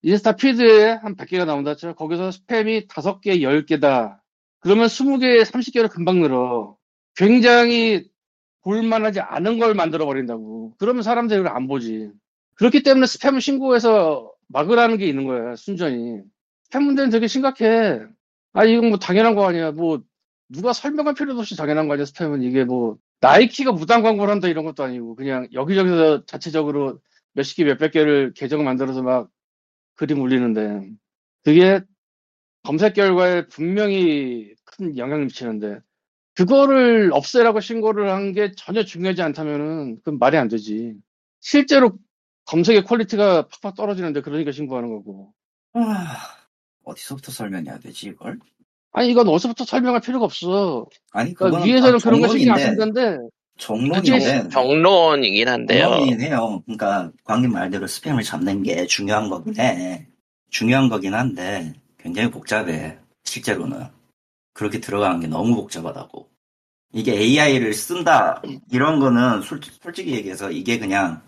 [SPEAKER 3] 인스타 피드에 한 100개가 나온다 죠 거기서 스팸이 5개, 10개다. 그러면 20개, 30개로 금방 늘어. 굉장히 볼만하지 않은 걸 만들어 버린다고. 그러면 사람들이 그걸 안 보지. 그렇기 때문에 스팸을 신고해서 막으라는 게 있는 거야, 순전히. 스팸 문제는 되게 심각해. 아, 이건 뭐 당연한 거 아니야. 뭐, 누가 설명할 필요도 없이 당연한 거 아니야, 스팸은. 이게 뭐, 나이키가 무단 광고를 한다 이런 것도 아니고, 그냥 여기저기서 자체적으로 몇십 개, 몇백 개를 계정 만들어서 막 그림 올리는데, 그게 검색 결과에 분명히 큰 영향을 미치는데, 그거를 없애라고 신고를 한 게 전혀 중요하지 않다면은, 그건 말이 안 되지. 실제로 검색의 퀄리티가 팍팍 떨어지는데, 그러니까 신고하는 거고.
[SPEAKER 2] 아, 어디서부터 설명해야 되지, 이걸?
[SPEAKER 3] 아니, 이건 어디서부터 설명할 필요가 없어.
[SPEAKER 2] 아니,
[SPEAKER 3] 그러니까
[SPEAKER 2] 그거는
[SPEAKER 3] 위에서는
[SPEAKER 2] 다
[SPEAKER 3] 그런 거 신경 안
[SPEAKER 2] 정론인데,
[SPEAKER 3] 쓴다는데,
[SPEAKER 2] 정론인데,
[SPEAKER 1] 정론이긴 한데요.
[SPEAKER 2] 정론이긴 해요. 그러니까, 광님 말대로 스팸을 잡는 게 중요한 거긴 해. 중요한 거긴 한데, 굉장히 복잡해. 실제로는. 그렇게 들어가는 게 너무 복잡하다고. 이게 AI를 쓴다, 이런 거는 솔, 솔직히 얘기해서 이게 그냥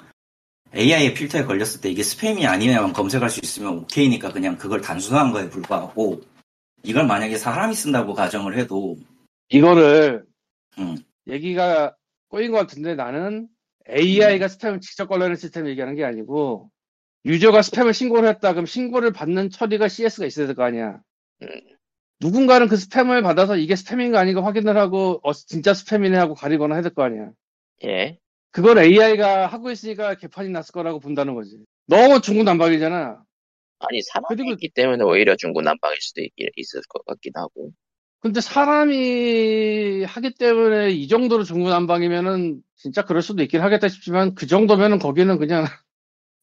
[SPEAKER 2] AI의 필터에 걸렸을 때 이게 스팸이 아니면 검색할 수 있으면 오케이니까 그냥 그걸 단순한 거에 불과하고, 이걸 만약에 사람이 쓴다고 가정을 해도,
[SPEAKER 3] 이거를,
[SPEAKER 2] 음.
[SPEAKER 3] 얘기가 꼬인 것 같은데 나는 AI가 스팸을 직접 걸러내는 시스템 얘기하는 게 아니고, 유저가 스팸을 신고를 했다. 그럼 신고를 받는 처리가 CS가 있어야 될 거 아니야.
[SPEAKER 1] 음.
[SPEAKER 3] 누군가는 그 스팸을 받아서 이게 스팸인가 아닌가 확인을 하고 어 진짜 스팸이네 하고 가리거나 해야 될 거 아니야.
[SPEAKER 1] 예.
[SPEAKER 3] 그걸 AI가 하고 있으니까 개판이 났을 거라고 본다는 거지. 너무 중구난방이잖아.
[SPEAKER 1] 아니 사람이
[SPEAKER 3] 그리고-
[SPEAKER 1] 있기 때문에 오히려 중구난방일 수도 있, 있을 것 같긴 하고.
[SPEAKER 3] 근데 사람이 하기 때문에 이 정도로 중구난방이면은 진짜 그럴 수도 있긴 하겠다 싶지만 그 정도면은 거기는 그냥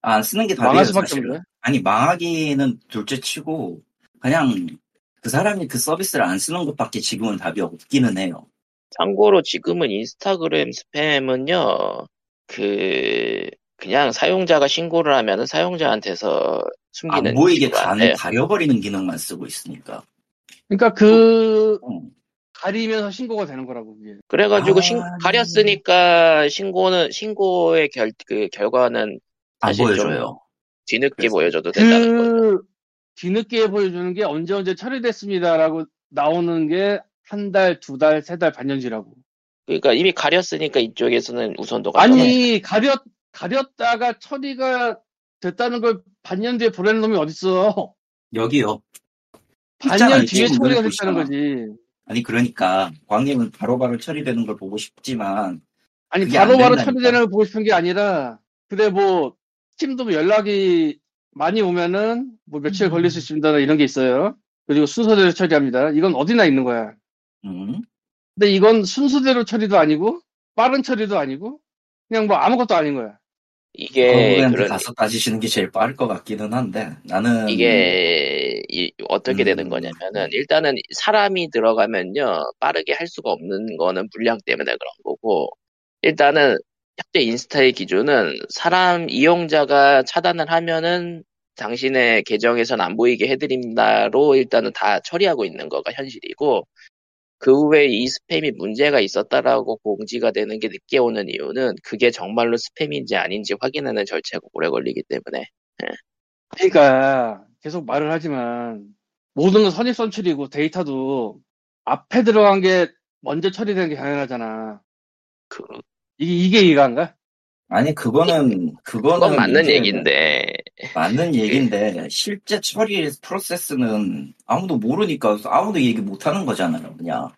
[SPEAKER 2] 안 쓰는 게 답이에요,
[SPEAKER 3] 망할 수밖에. 없네.
[SPEAKER 2] 아니, 망하기는 둘째 치고, 그냥 그 사람이 그 서비스를 안 쓰는 것밖에 지금은 답이 없기는 해요.
[SPEAKER 1] 참고로 지금은 인스타그램 스팸은요, 그, 그냥 사용자가 신고를 하면은 사용자한테서 숨기는
[SPEAKER 2] 안 보이게
[SPEAKER 1] 돼요.
[SPEAKER 2] 가려버리는 기능만 쓰고 있으니까.
[SPEAKER 3] 그러니까 그
[SPEAKER 2] 어.
[SPEAKER 3] 가리면서 신고가 되는 거라고 그게.
[SPEAKER 1] 그래가지고
[SPEAKER 2] 아,
[SPEAKER 1] 신- 가렸으니까 신고는, 신고의 결, 그 결과는
[SPEAKER 2] 안
[SPEAKER 1] 사실 좀
[SPEAKER 2] 보여줘요.
[SPEAKER 1] 뒤늦게
[SPEAKER 2] 그래서
[SPEAKER 1] 보여줘도 된다는 거죠.
[SPEAKER 3] 그 뒤늦게 보여주는 게 언제 언제 처리됐습니다라고 나오는 게 한 달, 두 달, 세 달, 반년지라고.
[SPEAKER 1] 그러니까 이미 가렸으니까 이쪽에서는 우선도가
[SPEAKER 3] 아니 가렸 가렸다가 처리가 됐다는 걸 반년 뒤에 보내는 놈이 어딨어?
[SPEAKER 2] 여기요.
[SPEAKER 3] 반년. 뒤에 처리가 됐다는 거지.
[SPEAKER 2] 아니, 그러니까, 광님은 바로바로 처리되는 걸 보고 싶지만,
[SPEAKER 3] 아니 바로바로
[SPEAKER 2] 된다니까.
[SPEAKER 3] 처리되는 걸 보고 싶은 게 아니라 그래 뭐 팀도 뭐 연락이 많이 오면은 뭐 며칠
[SPEAKER 2] 음.
[SPEAKER 3] 걸릴 수 있습니다 이런 게 있어요. 그리고 순서대로 처리합니다. 이건 어디나 있는 거야.
[SPEAKER 2] 음,
[SPEAKER 3] 근데 이건 순서대로 처리도 아니고 빠른 처리도 아니고 그냥 뭐 아무것도 아닌 거야.
[SPEAKER 1] 이게 그런
[SPEAKER 2] 가서 따지시는 게 제일 빠를 것 같기는 한데, 나는.
[SPEAKER 1] 이게 이- 어떻게
[SPEAKER 2] 음.
[SPEAKER 1] 되는 거냐면은 일단은 사람이 들어가면요 빠르게 할 수가 없는 거는 물량 때문에 그런 거고 일단은 현재 인스타의 기준은 사람 이용자가 차단을 하면은 당신의 계정에선 안 보이게 해드립니다로 일단은 다 처리하고 있는 거가 현실이고 그 후에 이 스팸이 문제가 있었다라고 공지가 되는 게 늦게 오는 이유는 그게 정말로 스팸인지 아닌지 확인하는 절차가 오래 걸리기 때문에
[SPEAKER 3] 그러니까 계속 말을 하지만 모든 건 선입선출이고 데이터도 앞에 들어간 게 먼저 처리되는 게 당연하잖아.
[SPEAKER 1] 그
[SPEAKER 3] 이게 이게 이해가인가?
[SPEAKER 2] 아니, 그거는, 그거는.
[SPEAKER 1] 그건 맞는 얘기인데
[SPEAKER 2] 맞는 얘기인데, 실제 처리 프로세스는 아무도 모르니까 아무도 얘기 못 하는 거잖아요, 그냥.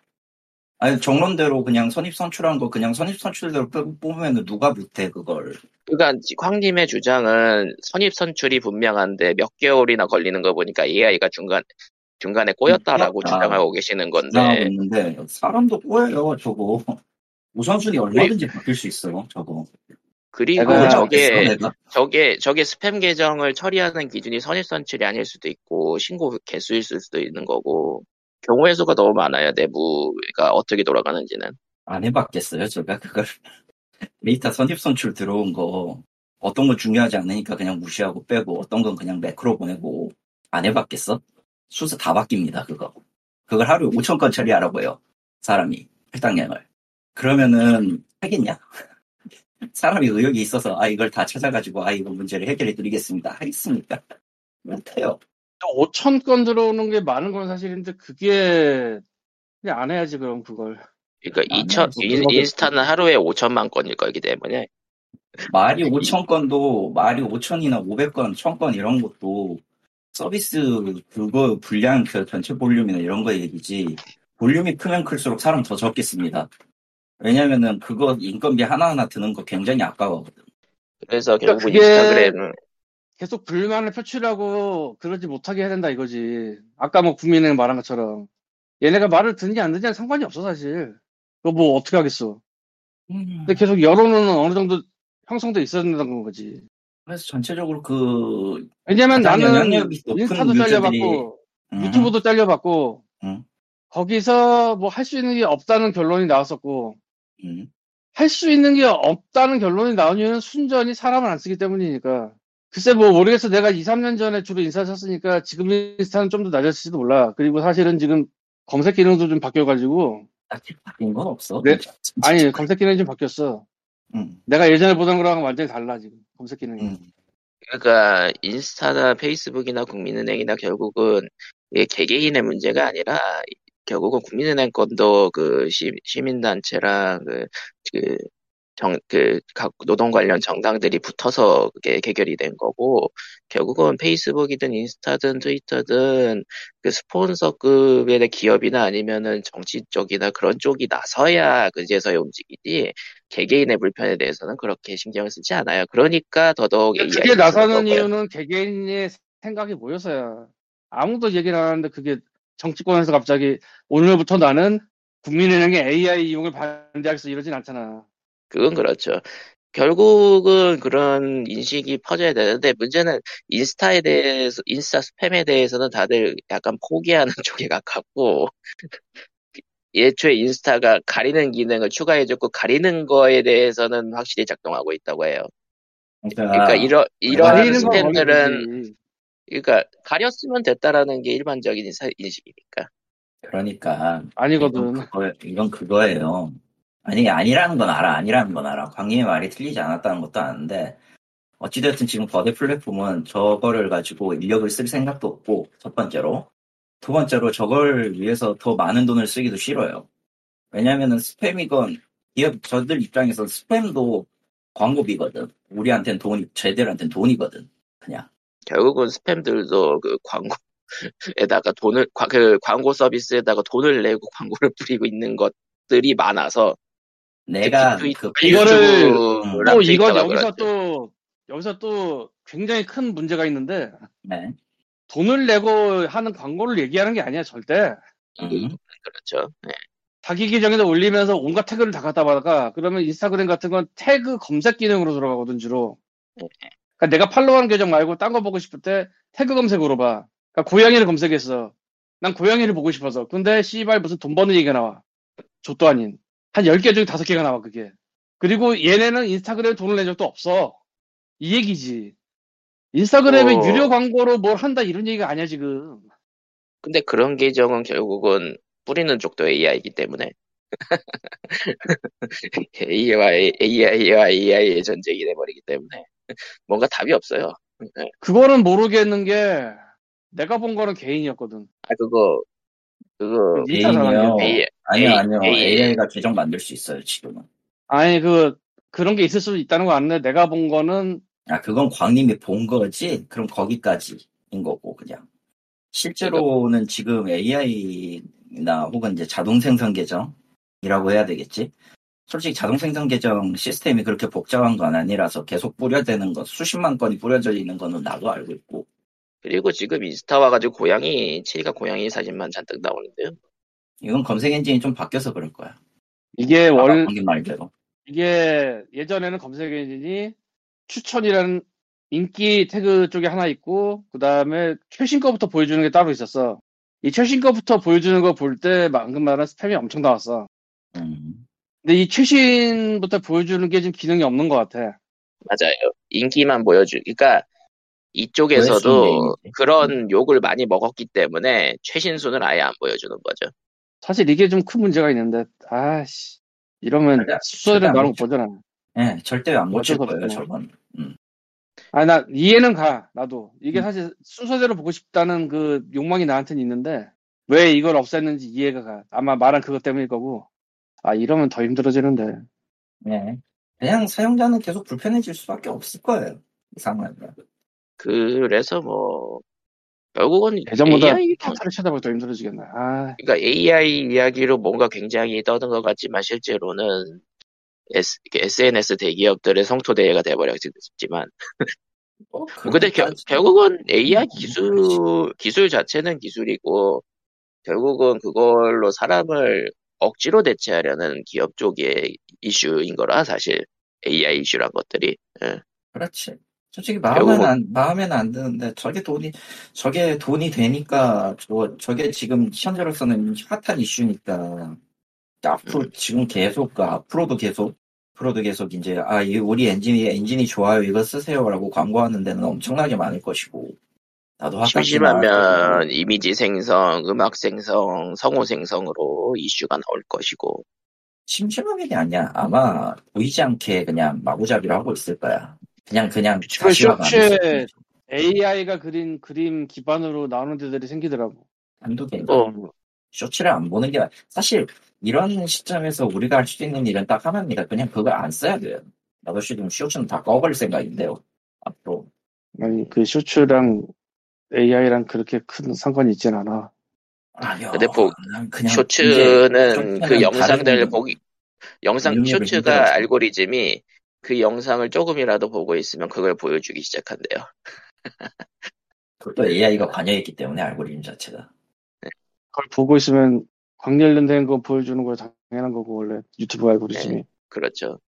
[SPEAKER 2] 아니, 정론대로 그냥 선입선출한 거 그냥 선입선출대로 뽑- 뽑으면 누가 못해, 그걸.
[SPEAKER 1] 그러니까 황님의 주장은 선입선출이 분명한데 몇 개월이나 걸리는 거 보니까 AI가 중간 중간에 꼬였다라고
[SPEAKER 2] 꼬였다.
[SPEAKER 1] 주장하고 계시는 건데
[SPEAKER 2] 사람도 꼬여요, 저거. 우선순위 얼마든지 바뀔 수 있어요, 저거.
[SPEAKER 1] 그리고
[SPEAKER 3] 내가
[SPEAKER 1] 저게
[SPEAKER 2] 내가?
[SPEAKER 1] 저게 저게 스팸 계정을 처리하는 기준이 선입선출이 아닐 수도 있고 신고 개수일 수도 있는 거고 경우의 수가 너무 많아요 내부가 어떻게 돌아가는지는
[SPEAKER 2] 안 해봤겠어요, 제가 그걸. 데이터 선입선출 들어온 거, 어떤 건 중요하지 않으니까 그냥 무시하고 빼고, 어떤 건 그냥 매크로 보내고, 안 해봤겠어? 순서 다 바뀝니다, 그거. 그걸 하루에 5천 건 처리하라고요, 사람이. 할당량을. 그러면은, 하겠냐? 사람이 의욕이 있어서, 아, 이걸 다 찾아가지고, 아, 이거 문제를 해결해 드리겠습니다. 하겠습니까? 못해요.
[SPEAKER 3] 5천 건 들어오는 게 많은 건 사실인데 그게 그냥 안 해야지 그럼 그걸.
[SPEAKER 1] 그러니까
[SPEAKER 2] 아니야,
[SPEAKER 1] 2천
[SPEAKER 2] 뭐
[SPEAKER 1] 인. 인스타는 하루에 5천만 건일 거기 때문에
[SPEAKER 2] 말이 5천 건도 말이 5천이나 500건, 1000건 이런 것도 서비스 그거 분량 그 전체 볼륨이나 이런 거 얘기지 볼륨이 크면 클수록 사람 더 적겠습니다. 왜냐면은 그거 인건비 하나하나 드는 거 굉장히 아까워거든.
[SPEAKER 1] 그래서
[SPEAKER 3] 그러니까
[SPEAKER 1] 결국
[SPEAKER 3] 그게-
[SPEAKER 1] 인스타그램
[SPEAKER 3] 계속 불만을 표출하고 그러지 못하게 해야 된다 이거지. 아까 뭐 국민은행 말한 것처럼 얘네가 말을 듣는지 안 듣는지 상관이 없어 사실. 그거 뭐 어떻게 하겠어. 근데 계속 여론은 어느 정도 형성돼 있어야 된다는 거지.
[SPEAKER 2] 그래서 전체적으로 그
[SPEAKER 3] 왜냐면 나는 인스타도 잘려봤고
[SPEAKER 2] 음,
[SPEAKER 3] 유튜브도 잘려봤고
[SPEAKER 2] 음.
[SPEAKER 3] 거기서 뭐 할 수 있는 게 없다는 결론이 나왔었고
[SPEAKER 2] 음,
[SPEAKER 3] 할수 있는 게 없다는 결론이 나온 이유는 순전히 사람을 안 쓰기 때문이니까. 글쎄 뭐 모르겠어. 내가 2, 3년 전에 주로 인스타 쳤으니까 지금 인스타는 좀 더 낮았을지도 몰라. 그리고 사실은 지금 검색 기능도 좀 바뀌어가지고
[SPEAKER 2] 딱히 바뀐 건 없어.
[SPEAKER 3] 네. 아니 검색 기능이 좀 바뀌었어.
[SPEAKER 2] 음,
[SPEAKER 3] 내가 예전에 보던 거랑 완전히 달라 지금 검색 기능이.
[SPEAKER 2] 음.
[SPEAKER 1] 그러니까 인스타나 페이스북이나 국민은행이나 결국은 이게 개개인의 문제가 아니라 결국은 국민은행 건도 그 시, 시민단체랑 그, 그 정, 그, 각 노동 관련 정당들이 붙어서 그게 개결이 된 거고, 결국은 페이스북이든 인스타든 트위터든 그 스폰서급의 기업이나 아니면은 정치 쪽이나 그런 쪽이 나서야 그제서야 움직이지, 개개인의 불편에 대해서는 그렇게 신경을 쓰지 않아요. 그러니까 더더욱
[SPEAKER 3] 그게
[SPEAKER 1] 를
[SPEAKER 3] 나서는. 이유는 개개인의 생각이 모여서야. 아무도 얘기를 안 하는데 그게 정치권에서 갑자기 오늘부터 나는 국민은행의 AI 이용을 반대하겠어 이러진 않잖아.
[SPEAKER 1] 그건 그렇죠. 결국은 그런 인식이 퍼져야 되는데 문제는 인스타에 대해서 인스타 스팸에 대해서는 다들 약간 포기하는 쪽에 가깝고 예초에 인스타가 가리는 기능을 추가해줬고 가리는 거에 대해서는 확실히 작동하고 있다고 해요. 그러니까 이러 이러한
[SPEAKER 3] 가리는 건
[SPEAKER 1] 스팸들은
[SPEAKER 3] 거기지.
[SPEAKER 1] 그러니까 가렸으면 됐다라는 게 일반적인 인식이니까.
[SPEAKER 2] 그러니까
[SPEAKER 3] 아니거든.
[SPEAKER 2] 이건, 그거, 이건 그거예요. 아니 아니라는 건 알아. 아니라는 건 알아. 광님의 말이 틀리지 않았다는 것도 아는데 어찌됐든 지금 거대 플랫폼은 저거를 가지고 인력을 쓸 생각도 없고 첫 번째로 두 번째로 저걸 위해서 더 많은 돈을 쓰기도 싫어요. 왜냐면은 스팸이건 기업 저들 입장에서 스팸도 광고비거든. 우리한텐 돈이 쟤들한텐 돈이거든. 그냥
[SPEAKER 1] 결국은 스팸들도 그 광고에다가 돈을 과- 그 광고 서비스에다가 돈을 내고 광고를 뿌리고 있는 것들이 많아서
[SPEAKER 2] 내가 그
[SPEAKER 3] 이거를 또 이건 여기서
[SPEAKER 1] 그렇죠.
[SPEAKER 3] 또 여기서 또 굉장히 큰 문제가 있는데
[SPEAKER 2] 네.
[SPEAKER 3] 돈을 내고 하는 광고를 얘기하는 게 아니야 절대.
[SPEAKER 2] 음.
[SPEAKER 1] 그렇죠. 네.
[SPEAKER 3] 자기 계정에다 올리면서 온갖 태그를 다 갖다 받아가 그러면 인스타그램 같은 건 태그 검색 기능으로 들어가거든 주로.
[SPEAKER 1] 네.
[SPEAKER 3] 그러니까 내가 팔로우하는 계정 말고 딴 거 보고 싶을 때 태그 검색으로 봐. 그러니까 고양이를 검색했어. 난 고양이를 보고 싶어서. 근데 씨발 무슨 돈 버는 얘기가 나와. 족도 아닌. 한 10개 중에 5개가 나와 그게. 그리고 얘네는 인스타그램에 돈을 낸 적도 없어. 이 얘기지. 인스타그램에
[SPEAKER 1] 어.
[SPEAKER 3] 유료 광고로 뭘 한다 이런 얘기가 아니야 지금.
[SPEAKER 1] 근데 그런 계정은 결국은 뿌리는 쪽도 AI이기 때문에 AI와 AI와 AI의 전쟁이 돼버리기 때문에 뭔가 답이 없어요. 네.
[SPEAKER 3] 그거는 모르겠는 게 내가 본 거는 개인이었거든.
[SPEAKER 1] 아 그거 그거
[SPEAKER 3] 인스타
[SPEAKER 2] 개인이요.
[SPEAKER 1] AI,
[SPEAKER 2] 아니요, 아니요.
[SPEAKER 1] AI.
[SPEAKER 2] AI가 계정 만들 수 있어요, 지금은.
[SPEAKER 3] 아니 그 그런 게 있을 수도 있다는 거 아는데 내가 본 거는
[SPEAKER 2] 아, 그건 광님이 본 거지? 그럼 거기까지인 거고, 그냥. 실제로는 지금 AI나 혹은 이제 자동 생성 계정이라고 해야 되겠지? 솔직히 자동 생성 계정 시스템이 그렇게 복잡한 건 아니라서 계속 뿌려대는 것, 수십만 건이 뿌려져 있는 거는 나도 알고 있고.
[SPEAKER 1] 그리고 지금 인스타 와가지고 고양이 치가 고양이 사진만 잔뜩 나오는데요.
[SPEAKER 2] 이건 검색 엔진이 좀 바뀌어서 그럴 거야.
[SPEAKER 3] 이게
[SPEAKER 2] 광님 말대로.
[SPEAKER 3] 이게 예전에는 검색 엔진이 추천이라는 인기 태그 쪽에 하나 있고 그 다음에 최신 거부터 보여주는 게 따로 있었어. 이 최신 거부터 보여주는 거 볼 때 방금 말한 스팸이 엄청 나왔어.
[SPEAKER 2] 음.
[SPEAKER 3] 근데 이 최신부터 보여주는 게 지금 기능이 없는 것 같아.
[SPEAKER 1] 맞아요. 인기만 보여주. 그러니까 이쪽에서도. 그런 욕을 많이 먹었기 때문에 최신순을 아예 안 보여주는 거죠.
[SPEAKER 3] 사실 이게 좀 큰 문제가 있는데 아씨 이러면 수소를
[SPEAKER 2] 먹죠.
[SPEAKER 3] 보잖아.
[SPEAKER 2] 예, 절대 안 고칠 거예요. 저건. 음.
[SPEAKER 3] 아니 나 이해는 가 나도 이게
[SPEAKER 2] 음.
[SPEAKER 3] 사실 순서대로 보고 싶다는 그 욕망이 나한테는 있는데 왜 이걸 없앴는지 이해가 가 아마 말한 그것 때문일 거고 아 이러면 더 힘들어지는데
[SPEAKER 2] 예. 그냥 사용자는 계속 불편해질 수밖에 없을 거예요. 이 상황은.
[SPEAKER 1] 그래서 뭐 결국은
[SPEAKER 3] 예전보다
[SPEAKER 1] AI
[SPEAKER 3] 캡처를 찾아보기 더 힘들어지겠네 아
[SPEAKER 1] 그러니까 AI 이야기로 뭔가 굉장히 떠든 것 같지만 실제로는 S, SNS 대기업들의 성토대회가 돼버렸지만
[SPEAKER 2] 뭐,
[SPEAKER 1] 근데 겨-
[SPEAKER 2] 그것까지-
[SPEAKER 1] 결국은 AI
[SPEAKER 2] 음,
[SPEAKER 1] 기술 기술 자체는 기술이고 결국은 그걸로 사람을 억지로 대체하려는 기업 쪽의 이슈인 거라 사실 AI 이슈란 것들이 예.
[SPEAKER 2] 그렇지. 솔직히 마음에는
[SPEAKER 1] 결국은-
[SPEAKER 2] 안, 마음에는 안 드는데 저게 돈이 저게 돈이 되니까 저 저게 지금 현재로서는 핫한 이슈니까 앞으로
[SPEAKER 1] 음.
[SPEAKER 2] 지금 계속 그 앞으로도 계속 앞으로도 계속 이제 아 이 우리 엔진이 엔진이 좋아요 이거 쓰세요라고 광고하는 데는 엄청나게 많을 것이고 나도
[SPEAKER 1] 심심하면 이미지 생성, 음악 생성, 성우 생성으로 이슈가 나올 것이고
[SPEAKER 2] 심심한 게 아니야 아마 보이지 않게 그냥 마구잡이로 하고 있을 거야 그냥 그냥
[SPEAKER 3] 그 쇼츠에. AI가 그린 그림 기반으로 나오는 데들이 생기더라고
[SPEAKER 2] 한두 개
[SPEAKER 1] 어.
[SPEAKER 2] 쇼츠를 안 보는 게 사실 이런 시점에서 우리가 할 수 있는 일은 딱 하나입니다. 그냥 그걸 안 써야 돼요. 나도 지금 쇼츠는 다 꺼버릴 생각인데요. 앞으로.
[SPEAKER 3] 아니 그 쇼츠랑 AI랑 그렇게 큰 상관이 있진 않아.
[SPEAKER 2] 아니요.
[SPEAKER 1] 근데 뭐,
[SPEAKER 2] 난 그냥
[SPEAKER 1] 쇼츠는 그 영상들 보기 영상 쇼츠가. 알고리즘이 그 영상을 조금이라도 보고 있으면 그걸 보여주기 시작한대요.
[SPEAKER 2] 그것도 AI가 관여했기 때문에 알고리즘 자체가.
[SPEAKER 3] 그걸 보고 있으면 광렬련된 거 보여주는 거 당연한 거고 원래 유튜브 알고리즘이.
[SPEAKER 1] 그렇죠.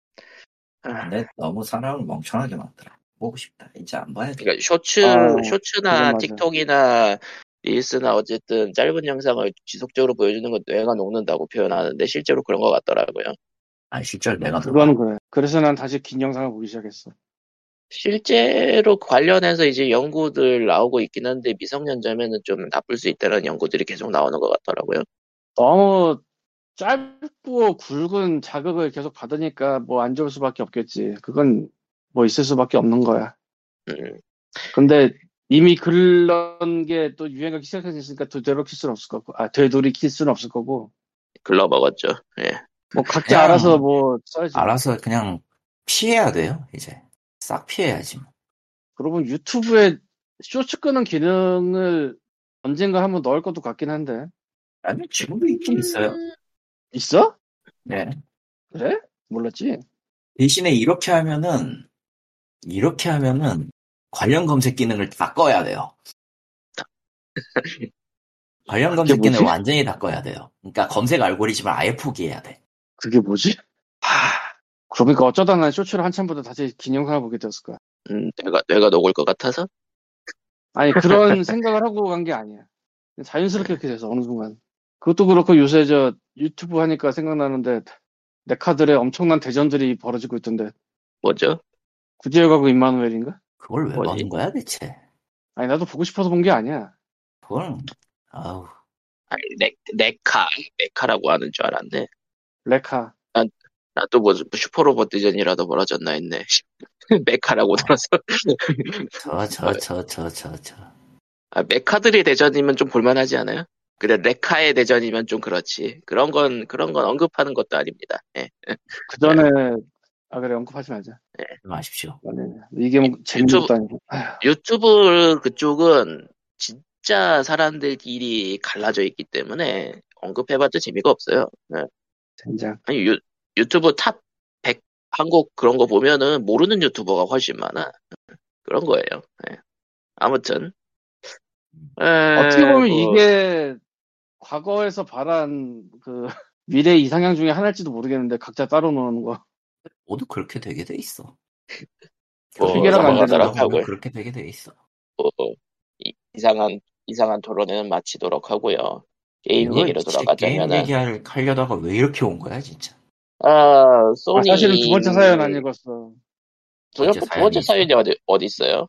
[SPEAKER 1] 아,
[SPEAKER 2] 근데 너무 사람을 멍청하게 만들어. 보고 싶다. 이제 안 봐야 돼.
[SPEAKER 1] 그러니까 쇼츠
[SPEAKER 3] 아,
[SPEAKER 1] 쇼츠나. 틱톡이나 릴스나 어쨌든 짧은 영상을 지속적으로 보여주는 건 뇌가 녹는다고 표현하는데 실제로 그런 것 같더라고요.
[SPEAKER 2] 아 실제로 내가
[SPEAKER 3] 그거는 그래. 그래서 난 다시 긴 영상을 보기 시작했어.
[SPEAKER 1] 실제로 관련해서 이제 연구들 나오고 있긴 한데 미성년자면은 좀 나쁠 수 있다는 연구들이 계속 나오는 것 같더라고요.
[SPEAKER 3] 너무 짧고 굵은 자극을 계속 받으니까 뭐 안 좋을 수밖에 없겠지. 그건 뭐 있을 수밖에 없는 거야.
[SPEAKER 1] 음,
[SPEAKER 3] 근데 이미 그런 게 또 유행하기 시작했으니까 되돌이킬 수는 없을 거고, 아, 되돌이킬 수는 없을 거고,
[SPEAKER 1] 글러 먹었죠. 예.
[SPEAKER 3] 뭐 각자 알아서 뭐 써야지.
[SPEAKER 2] 알아서 그냥 피해야 돼요. 이제 싹 피해야지. 뭐.
[SPEAKER 3] 그러고 보면 유튜브에 쇼츠 끄는 기능을 언젠가 한번 넣을 것도 같긴 한데.
[SPEAKER 2] 아니 지금도 있긴 있어요.
[SPEAKER 3] 있어?
[SPEAKER 2] 네.
[SPEAKER 3] 그래? 몰랐지?
[SPEAKER 2] 대신에 이렇게 하면은 이렇게 하면은 관련 검색 기능을 다 꺼야 돼요. 관련 검색? 기능을 완전히 다 꺼야 돼요. 그러니까 검색 알고리즘을 아예 포기해야 돼.
[SPEAKER 3] 그게 뭐지? 하, 그러니까 어쩌다 난 쇼츠를 한참 보다 다시 긴 영상을 보게 되었을 거야.
[SPEAKER 1] 음, 뇌가 뇌가 녹을 것 같아서
[SPEAKER 3] 아니, 그런 생각을 하고 간 게 아니야. 자연스럽게 그렇게 돼서, 어느 순간. 그것도 그렇고 요새 저 유튜브 하니까 생각나는데, 네카들의 엄청난 대전들이 벌어지고 있던데,
[SPEAKER 1] 뭐죠?
[SPEAKER 3] 구제여 가고 임마누엘인가?
[SPEAKER 2] 그걸 왜
[SPEAKER 1] 뭐지?
[SPEAKER 2] 보는 거야 대체?
[SPEAKER 3] 아니, 나도 보고 싶어서 본 게 아니야.
[SPEAKER 2] 그걸 아우
[SPEAKER 1] 아니, 네, 네카 네카라고 하는 줄 알았네.
[SPEAKER 3] 레카.
[SPEAKER 1] 나도 뭐 슈퍼로봇 대전이라도 벌어졌나 했네. 메카라고 들어서.
[SPEAKER 2] 저저 저 저 저 저.
[SPEAKER 1] 아, 메카들이 대전이면 좀 볼만하지 않아요? 그래 렉카의 대전이면 좀 그렇지. 그런 건 그런 건 언급하는 것도 아닙니다. 예.
[SPEAKER 3] 그 전에, 아, 그래, 언급하지 말자.
[SPEAKER 2] 좀 아십시오.
[SPEAKER 3] 아니, 이게 뭐 재밌는
[SPEAKER 1] 유튜브- 그쪽은 진짜 사람들끼리 갈라져 있기 때문에 언급해봤자 재미가 없어요. 예.
[SPEAKER 3] 젠장.
[SPEAKER 1] 아니 유, 유튜브 탑 100 한국 그런 거 보면은 모르는 유튜버가 훨씬 많아. 그런 거예요. 예. 아무튼 에,
[SPEAKER 3] 어떻게 보면
[SPEAKER 1] 뭐,
[SPEAKER 3] 이게 과거에서 바란 그 미래 이상향 중에 하나일지도 모르겠는데 각자 따로 노는 거.
[SPEAKER 2] 모두 그렇게 되게 돼 있어.
[SPEAKER 1] 뭐
[SPEAKER 3] 피계랑
[SPEAKER 1] 하고요.
[SPEAKER 2] 그렇게 되게 돼 있어.
[SPEAKER 1] 뭐, 이, 이상한 이상한 토론은 마치도록 하고요. 게임 얘기로
[SPEAKER 2] 진짜 게임 얘기할 하려다가 왜 이렇게 온 거야 진짜.
[SPEAKER 1] 아
[SPEAKER 3] 아,
[SPEAKER 1] 소니
[SPEAKER 3] 사실은 두 번째 사연 안 읽었어.
[SPEAKER 1] 두, 번-
[SPEAKER 2] 번째
[SPEAKER 1] 두
[SPEAKER 2] 사연이
[SPEAKER 1] 번째. 사연이 어디 어디 있어요?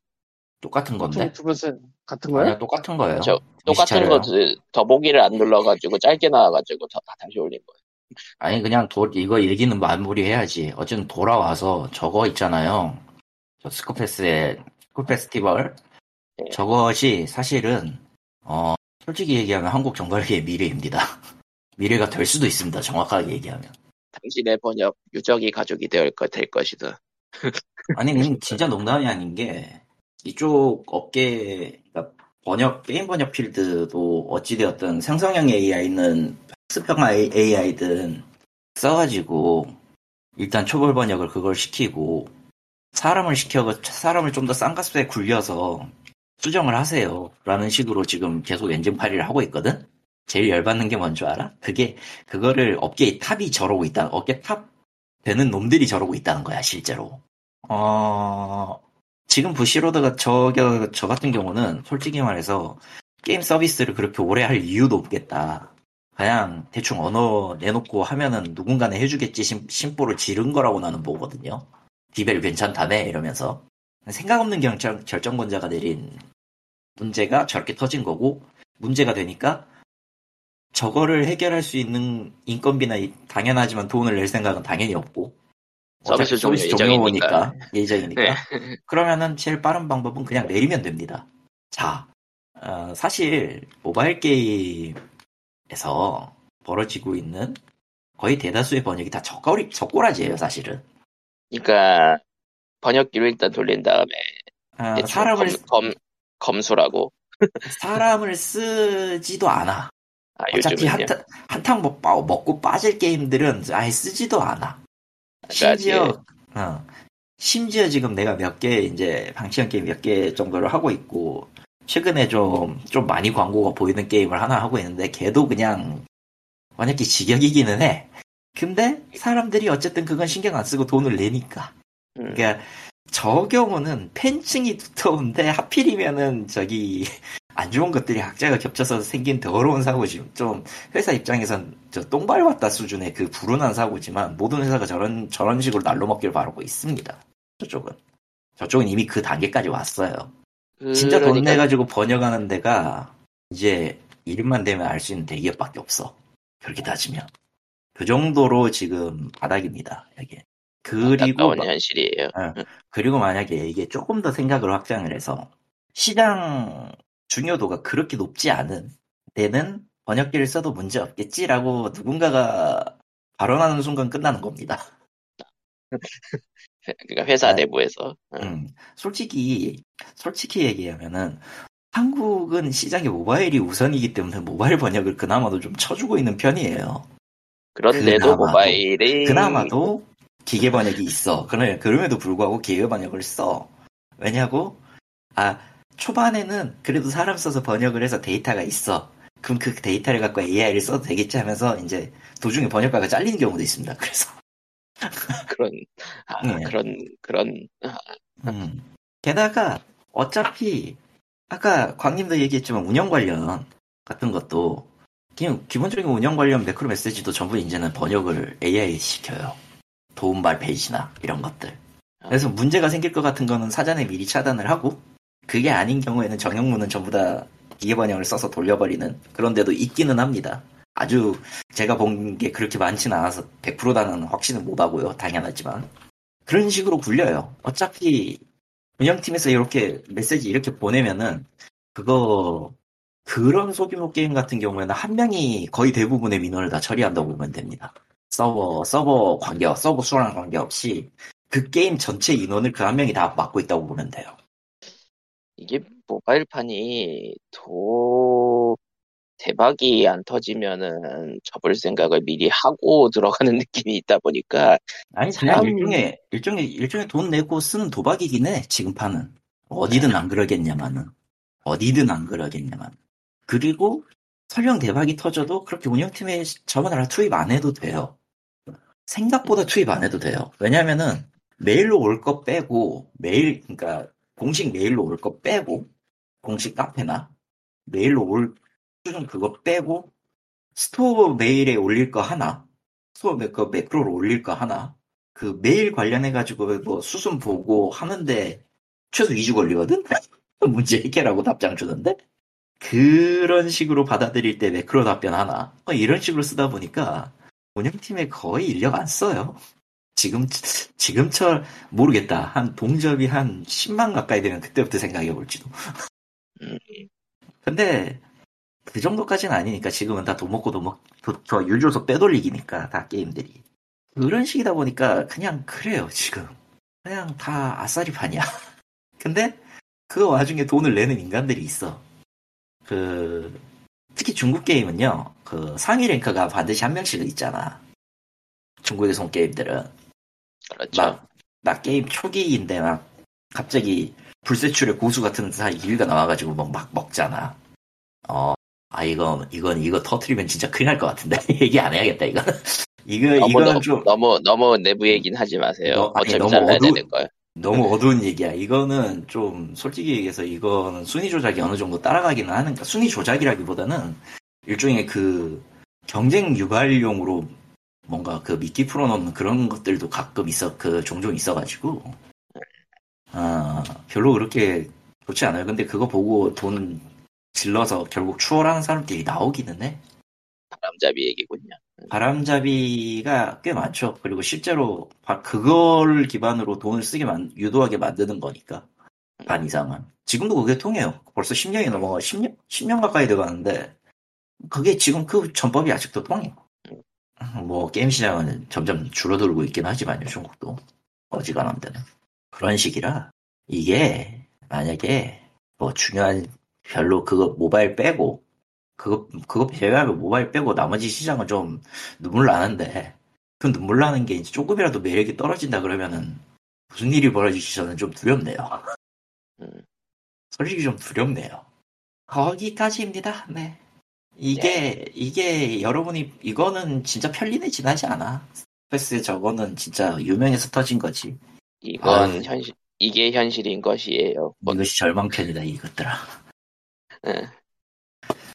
[SPEAKER 2] 똑같은 건데?
[SPEAKER 3] 두, 두 번째 같은 거야?
[SPEAKER 2] 아니야 똑같은 거예요.
[SPEAKER 1] 저 똑같은 거. 더- 더보기를 안 눌러가지고 짧게 나와가지고 더, 다시 올린 거예요.
[SPEAKER 2] 아니 그냥 도, 이거 얘기는 마무리해야지. 어쨌든 돌아와서 저거 있잖아요. 저 스쿠페스의 스쿠 페스티벌.
[SPEAKER 1] 네.
[SPEAKER 2] 저것이 사실은 어 솔직히 얘기하면 한국 정발계의 미래입니다. 미래가 될 수도 있습니다. 정확하게 얘기하면.
[SPEAKER 1] 당신의 번역 유적이 가족이 될, 것, 될 것이다.
[SPEAKER 2] 아니 진짜 농담이 아닌 게 이쪽 업계 그러니까 번역 게임 번역 필드도 어찌되었든 생성형 AI는 학습형 AI든 써가지고 일단 초벌 번역을 그걸 시키고 사람을 시켜 사람을 좀 더 싼 값에 굴려서 수정을 하세요 라는 식으로 지금 계속 엔진 팔이를 하고 있거든 제일 열받는 게 뭔 줄 알아? 그게 그거를 업계의 탑이 저러고 있다 업계 탑 되는 놈들이 저러고 있다는 거야 실제로 어, 지금 부시로드가 저, 저 같은 경우는 솔직히 말해서 게임 서비스를 그렇게 오래 할 이유도 없겠다. 그냥 대충 하나 내놓고 하면은 누군가는 해주겠지 심, 심보를 지른 거라고 나는 보거든요. 디벨 괜찮다네 이러면서. 생각 없는 결정, 결정권자가 내린 문제가 저렇게 터진 거고 문제가 되니까 저거를 해결할 수 있는 인건비나 이- 당연하지만 돈을 낼 생각은 당연히 없고
[SPEAKER 1] 서비스 종료 예정이니까.
[SPEAKER 2] 예정이니까.
[SPEAKER 1] 네.
[SPEAKER 2] 그러면은 제일 빠른 방법은 그냥 내리면 됩니다. 자, 어, 사실 모바일 게임 에서 벌어지고 있는 거의 대다수의 번역이 다 적거리, 적고라지예요, 사실은.
[SPEAKER 1] 그러니까 번역기로 일단 돌린 다음에
[SPEAKER 2] 아, 사람을,
[SPEAKER 1] 검, 검, 검수라고.
[SPEAKER 2] 사람을 쓰지도 않아.
[SPEAKER 1] 아,
[SPEAKER 2] 어차피. 한탕, 한탕 먹, 먹고 빠질 게임들은 아예 쓰지도 않아. 심지어, 어, 심지어 지금 내가 몇 개, 이제, 방치한 게임 몇 개 정도를 하고 있고, 최근에 좀, 좀 많이 광고가 보이는 게임을 하나 하고 있는데, 걔도 그냥, 번역기 직역이기는 해. 근데, 사람들이 어쨌든 그건 신경 안 쓰고 돈을 내니까.
[SPEAKER 1] 음,
[SPEAKER 2] 그러니까, 저 경우는 팬층이 두터운데, 하필이면은, 저기, 안 좋은 것들이 학자가 겹쳐서 생긴 더러운 사고지. 좀, 회사 입장에선 저 똥 밟았다 수준의 그 불운한 사고지만, 모든 회사가 저런, 저런 식으로 날로 먹기를 바라고 있습니다. 저쪽은. 저쪽은 이미 그 단계까지 왔어요. 진짜 돈
[SPEAKER 1] 그러니까
[SPEAKER 2] 내가지고 번역하는 데가, 이제, 이름만 되면 알 수 있는 대기업밖에 없어. 그렇게 따지면. 그 정도로 지금 바닥입니다, 여기. 그리고,
[SPEAKER 1] 안타까운 현실이에요.
[SPEAKER 2] 그리고 만약에 이게 조금 더 생각을 확장을 해서 시장 중요도가 그렇게 높지 않은 데는 번역기를 써도 문제 없겠지라고 누군가가 발언하는 순간 끝나는 겁니다.
[SPEAKER 1] 그러니까 회사
[SPEAKER 2] 네.
[SPEAKER 1] 내부에서. 음,
[SPEAKER 2] 음, 솔직히 솔직히 얘기하면은 한국은 시장에 모바일이 우선이기 때문에 모바일 번역을 그나마도 좀 쳐주고 있는 편이에요.
[SPEAKER 1] 그런데도
[SPEAKER 2] 그나마도.
[SPEAKER 1] 모바일이
[SPEAKER 2] 그나마도 기계 번역이 있어. 그래, 그럼에도 불구하고 기계 번역을 써. 왜냐고? 아, 초반에는 그래도 사람 써서 번역을 해서 데이터가 있어. 그럼 그 데이터를 갖고 AI를 써도 되겠지 하면서 이제 도중에 번역가가 잘리는 경우도 있습니다. 그래서.
[SPEAKER 1] 그런 아,
[SPEAKER 2] 네.
[SPEAKER 1] 그런 그런
[SPEAKER 2] 음. 게다가 어차피 아까 광님도 얘기했지만 운영 관련 같은 것도 그냥 기본적인 운영 관련 매크로 메시지도 전부 이제는 번역을 AI 시켜요. 도움발 페이지나 이런 것들. 그래서 문제가 생길 것 같은 거는 사전에 미리 차단을 하고 그게 아닌 경우에는 정형문은 전부 다 기계 번역을 써서 돌려버리는 그런 데도 있기는 합니다. 아주 제가 본 게 그렇게 많지는 않아서 100%다는 확신은 못 하고요. 당연하지만. 그런 식으로 굴려요. 어차피 운영팀에서 이렇게 메시지 이렇게 보내면은 그거 그런 소규모 게임 같은 경우에는 한 명이 거의 대부분의 민원을 다 처리한다고 보면 됩니다. 서버 서버 관계 서버 수랑 관계없이 그 게임 전체 인원을 그 한 명이 다 맡고 있다고 보면 돼요.
[SPEAKER 1] 이게 모바일판이 더 대박이 안 터지면은 접을 생각을 미리 하고 들어가는 느낌이 있다 보니까
[SPEAKER 2] 아니 그냥
[SPEAKER 1] 참-
[SPEAKER 2] 일종의 일종의 일종의 돈 내고 쓰는 도박이긴 해 지금 판은 어디든 안 그러겠냐마는. 어디든 안 그러겠냐만 그리고 설령 대박이 터져도 그렇게 운영팀에 저번에 투입 안 해도 돼요. 생각보다 투입 안 해도 돼요. 왜냐면은 메일로 올 거 빼고 메일 그러니까 공식 메일로 올 거 빼고 공식 카페나 메일로 올 수준 그거 빼고 스토어 메일에 올릴 거 하나 스토어 매- 그 매크로로 올릴 거 하나 그 메일 관련해가지고 뭐 수순 보고 하는데 최소 2주 걸리거든? 문제 해결하고 답장 주는데? 그런 식으로 받아들일 때 매크로 답변 하나. 어, 이런 식으로 쓰다 보니까 운영팀에 거의 인력 안 써요. 지금, 지금처럼 모르겠다. 한 동접이 한 10만 가까이 되면 그때부터 생각해 볼지도.
[SPEAKER 1] 음,
[SPEAKER 2] 근데 그 정도까지는 아니니까 지금은 다 돈 먹고 돈 먹, 저, 저 유저소 빼돌리기니까 다 게임들이. 그런 식이다 보니까 그냥 그래요 지금. 그냥 다 아싸리 판이야. 근데 그 와중에 돈을 내는 인간들이 있어. 그 특히 중국 게임은요. 그 상위 랭크가 반드시 한 명씩은 있잖아. 중국에서 온 게임들은
[SPEAKER 1] 그렇죠.
[SPEAKER 2] 막, 나 게임 초기인데 막 갑자기 불세출의 고수 같은 사람 2위가 나와가지고 막, 막 먹잖아. 어, 아 이건 이건 이거 터트리면 진짜 큰일 날 것 같은데 얘기 안 해야겠다 이거. 이거
[SPEAKER 1] 너무
[SPEAKER 2] 이거는
[SPEAKER 1] 너,
[SPEAKER 2] 좀
[SPEAKER 1] 너무 너무 내부 얘기는 하지 마세요.
[SPEAKER 2] 너- 아니,
[SPEAKER 1] 어차피
[SPEAKER 2] 너무
[SPEAKER 1] 잘라야
[SPEAKER 2] 어두-
[SPEAKER 1] 되는 거야.
[SPEAKER 2] 너무 어두운 얘기야. 이거는 좀 솔직히 얘기해서 이거는 순위 조작이 어느 정도 따라가기는 하는 까 순위 조작이라기보다는 일종의 그 경쟁 유발용으로 뭔가 그 미끼 풀어놓는 그런 것들도 가끔 있어 그 종종 있어가지고 아 별로 그렇게 좋지 않아요. 근데 그거 보고 돈 질러서 결국 추월하는 사람들이 나오기는 해.
[SPEAKER 1] 바람잡이 얘기군요.
[SPEAKER 2] 바람잡이가 꽤 많죠. 그리고 실제로 바- 그걸 기반으로 돈을 쓰게 만, 유도하게 만드는 거니까. 반 이상은. 지금도 그게 통해요. 벌써 10년이 넘어가, 10년? 10년 가까이 돼가는데, 그게 지금 그 전법이 아직도 통해요. 뭐 게임 시장은 점점 줄어들고 있긴 하지만요 중국도 어지간한 데는 그런 식이라 이게 만약에 뭐 중요한 별로 그거 모바일 빼고 그거 그거 제외하면 모바일 빼고 나머지 시장은 좀 눈물 나는데 그 눈물 나는 게 이제 조금이라도 매력이 떨어진다 그러면은 무슨 일이 벌어질지 저는 좀 두렵네요.
[SPEAKER 1] 음.
[SPEAKER 2] 솔직히 좀 두렵네요. 거기까지입니다. 네. 이게 이게 여러분이 이거는 진짜 편리는 지나지 않아. 스페이스 저거는 진짜 유명해서 터진 거지.
[SPEAKER 1] 이건
[SPEAKER 2] 아.
[SPEAKER 1] 현실, 이게 현실인 것이에요. 뭐,
[SPEAKER 2] 이것이 절망편이다 이것들아.
[SPEAKER 1] 예.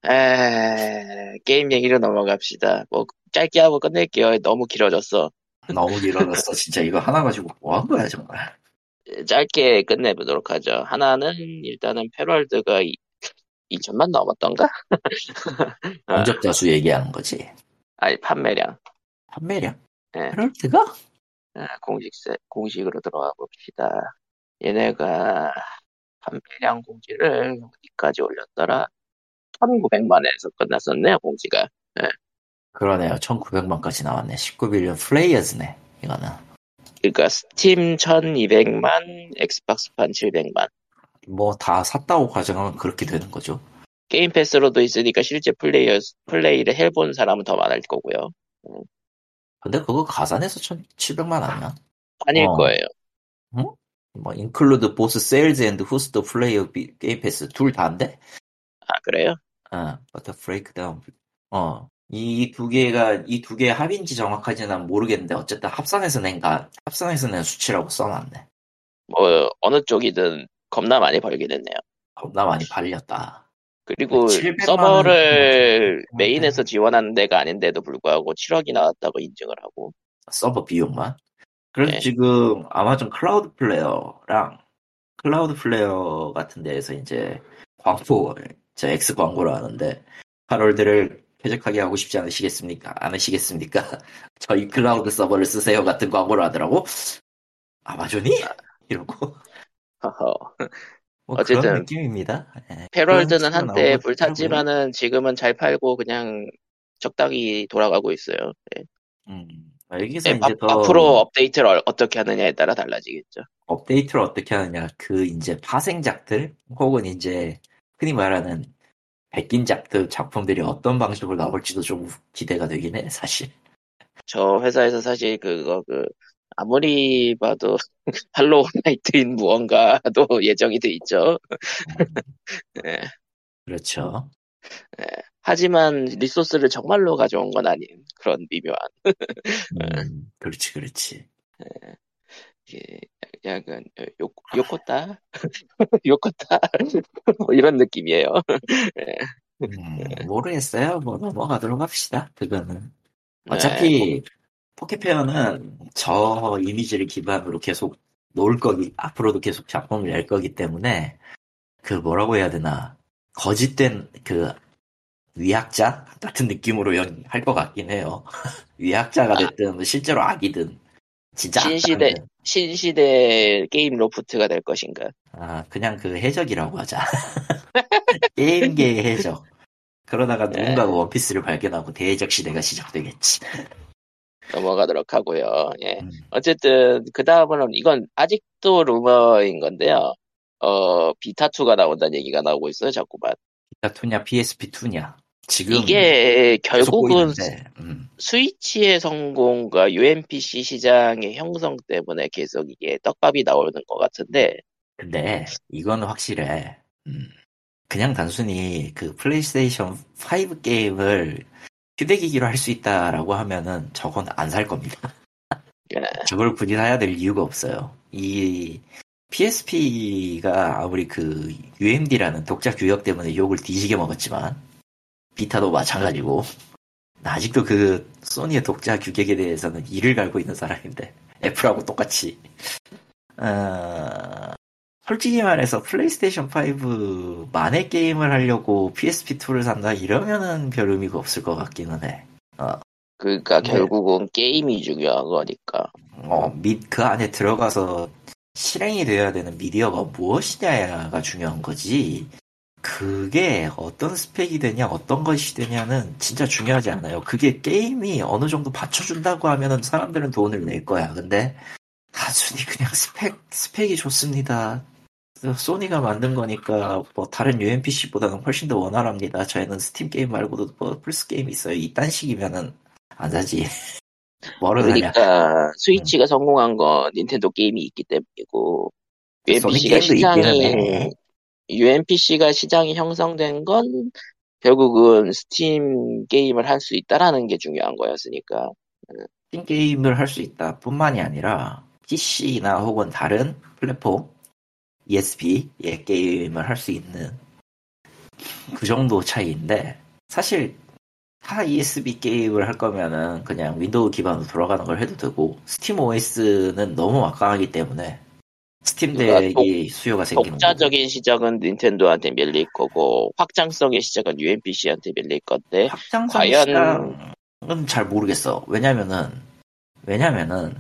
[SPEAKER 1] 에, 게임 얘기로 넘어갑시다. 뭐, 짧게 하고 끝낼게요. 너무 길어졌어.
[SPEAKER 2] 너무 길어졌어 진짜 이거 하나 가지고 뭐 한 거야 정말.
[SPEAKER 1] 짧게 끝내보도록 하죠. 하나는 일단은 패럴드가 2천만 넘었던가? 아.
[SPEAKER 2] 공적자 수 얘기하는 거지.
[SPEAKER 1] 아니 판매량.
[SPEAKER 2] 판매량?
[SPEAKER 1] 예.
[SPEAKER 2] 페널티가?
[SPEAKER 1] 아, 공식 공식으로 들어가 봅시다. 얘네가 판매량 공지를 어디까지 올렸더라? 1900만에서 끝났었네요 공지가.
[SPEAKER 2] 그러네요. 1900만까지 나왔네. 19 million players네. 이거는.
[SPEAKER 1] 그러니까 스팀 1200만, 엑스박스판 700만.
[SPEAKER 2] 뭐 다 샀다고 가정하면 그렇게 되는 거죠.
[SPEAKER 1] 게임 패스로도 있으니까 실제 플레이어 플레이를 해본 사람은 더 많을 거고요.
[SPEAKER 2] 근데 그거 가산해서 1700만 아니야?
[SPEAKER 1] 아닐
[SPEAKER 2] 어.
[SPEAKER 1] 거예요.
[SPEAKER 2] 뭐 include both sales and those to player via 게임 패스 둘 다인데?
[SPEAKER 1] 아 그래요?
[SPEAKER 2] 어, 버터 breakdown. 어. 이 두 개가 이 두 개의 합인지 정확하지는 모르겠는데 어쨌든 합산해서 낸가 합산해서 낸 수치라고 써놨네.
[SPEAKER 1] 뭐 어느 쪽이든 겁나 많이 벌긴 했네요.
[SPEAKER 2] 겁나 많이 팔렸다.
[SPEAKER 1] 그리고
[SPEAKER 2] 700만
[SPEAKER 1] 서버를
[SPEAKER 2] 원
[SPEAKER 1] 메인에서 지원하는 데가 아닌데도 불구하고 7억이 나왔다고 인증을 하고
[SPEAKER 2] 서버 비용만. 그래서
[SPEAKER 1] 네.
[SPEAKER 2] 지금 아마존 클라우드 플레이어랑 클라우드 플레이어 같은 데에서 이제 광고, 저 X 광고를 하는데 팰월드를 쾌적하게 하고 싶지 않으시겠습니까? 않으시겠습니까? 저희 클라우드 서버를 쓰세요 같은 광고를 하더라고. 아마존이? 이러고.
[SPEAKER 1] 허허.
[SPEAKER 2] 뭐
[SPEAKER 1] 어쨌든
[SPEAKER 2] 그런 느낌입니다. 예.
[SPEAKER 1] 팰월드는
[SPEAKER 2] 그런
[SPEAKER 1] 한때
[SPEAKER 2] 식으로 나오고
[SPEAKER 1] 불탔지만은 지금은 잘 팔고 그냥 적당히 돌아가고 있어요. 네.
[SPEAKER 2] 음, 여기서
[SPEAKER 1] 네,
[SPEAKER 2] 이제
[SPEAKER 1] 앞-
[SPEAKER 2] 더
[SPEAKER 1] 앞으로 업데이트를 어- 어떻게 하느냐에 따라 달라지겠죠.
[SPEAKER 2] 업데이트를 어떻게 하느냐, 그 이제 파생작들, 혹은 이제 흔히 말하는 백긴작들 작품들이 어떤 방식으로 나올지도 좀 기대가 되긴 해, 사실.
[SPEAKER 1] 저 회사에서 사실 그거 그 아무리 봐도 할로우 나이트인 무언가도 예정이 돼 있죠. 네.
[SPEAKER 2] 그렇죠.
[SPEAKER 1] 하지만 리소스를 정말로 가져온 건 아닌 그런 미묘한
[SPEAKER 2] 음, 그렇지, 그렇지.
[SPEAKER 1] 예, 약간 요 요코타 요코타 뭐 이런 느낌이에요.
[SPEAKER 2] 음, 모르겠어요. 뭐 넘어가도록 합시다. 그거는. 어차피 포켓페어는 저 이미지를 기반으로 계속 놓을 거기, 앞으로도 계속 작품을 낼 거기 때문에 그 뭐라고 해야 되나 거짓된 그 위학자 같은 느낌으로 할 것 같긴 해요. 위학자가 됐든 실제로 악이든 진짜
[SPEAKER 1] 신시대
[SPEAKER 2] 악당이든.
[SPEAKER 1] 신시대 게임 로프트가 될 것인가?
[SPEAKER 2] 아 그냥 그 해적이라고 하자. 게임계의 해적. 그러다가
[SPEAKER 1] 네.
[SPEAKER 2] 누군가가 원피스를 발견하고 대해적 시대가 시작되겠지.
[SPEAKER 1] 넘어가도록 하고요. 예.
[SPEAKER 2] 음.
[SPEAKER 1] 어쨌든 그 다음은 이건 아직도 루머인 건데요. 어 비타 2가 나온다는 얘기가 나오고 있어요. 자꾸만.
[SPEAKER 2] 기타2냐 PSP2냐 지금
[SPEAKER 1] 이게 결국은
[SPEAKER 2] 음,
[SPEAKER 1] 스위치의 성공과 UMPC 시장의 형성 때문에 계속 이게 떡밥이 나오는 것 같은데
[SPEAKER 2] 근데 이거는 확실해. 음, 그냥 단순히 그 플레이스테이션 5 게임을 휴대기기로 할 수 있다라고 하면은 저건 안 살 겁니다.
[SPEAKER 1] 예,
[SPEAKER 2] 저걸 굳이 사야 될 이유가 없어요. 이 PSP가 아무리 그 UMD라는 독자 규격 때문에 욕을 뒤지게 먹었지만 비타도 마찬가지고 나 아직도 그 소니의 독자 규격에 대해서는 이를 갈고 있는 사람인데 애플하고 똑같이 어, 솔직히 말해서 플레이스테이션 5 만의 게임을 하려고 PSP2를 산다 이러면은 별 의미가 없을 것 같기는 해.
[SPEAKER 1] 그러니까
[SPEAKER 2] 네.
[SPEAKER 1] 결국은 게임이 중요한 거니까.
[SPEAKER 2] 어, 미, 그 안에 들어가서 실행이 되어야 되는 미디어가 무엇이냐가 중요한 거지. 그게 어떤 스펙이 되냐, 어떤 것이 되냐는 진짜 중요하지 않아요. 그게 게임이 어느 정도 받쳐준다고 하면은 사람들은 돈을 낼 거야. 근데 단순히 그냥 스펙, 스펙이 좋습니다. 소니가 만든 거니까 뭐 다른 UMPC보다는 훨씬 더 원활합니다. 저희는 스팀 게임 말고도 뭐 플스 게임 있어요. 이딴 식이면은 안 사지. 뭐를 하냐.
[SPEAKER 1] 그러니까 스위치가 성공한 건 닌텐도 게임이 있기 때문이고 UMPC가
[SPEAKER 2] 해.
[SPEAKER 1] UMPC가 시장이 형성된 건 결국은 스팀 게임을 할 수 있다라는 게 중요한 거였으니까.
[SPEAKER 2] 스팀 게임을 할 수 있다 뿐만이 아니라 PC나 혹은 다른 플랫폼 ESD의 게임을 할 수 있는 그 정도 차이인데 사실 다 ESD 게임을 할 거면은 그냥 윈도우 기반으로 돌아가는 걸 해도 되고 스팀 OS는 너무 막강하기 때문에 스팀
[SPEAKER 1] 그러니까
[SPEAKER 2] 덱이 수요가 생기는 거고
[SPEAKER 1] 독자적인 시장은 닌텐도한테 밀릴 거고 확장성의 시장은 UMPC한테 밀릴 건데
[SPEAKER 2] 확장성
[SPEAKER 1] 과연-
[SPEAKER 2] 시장은 잘 모르겠어. 왜냐면은 왜냐면은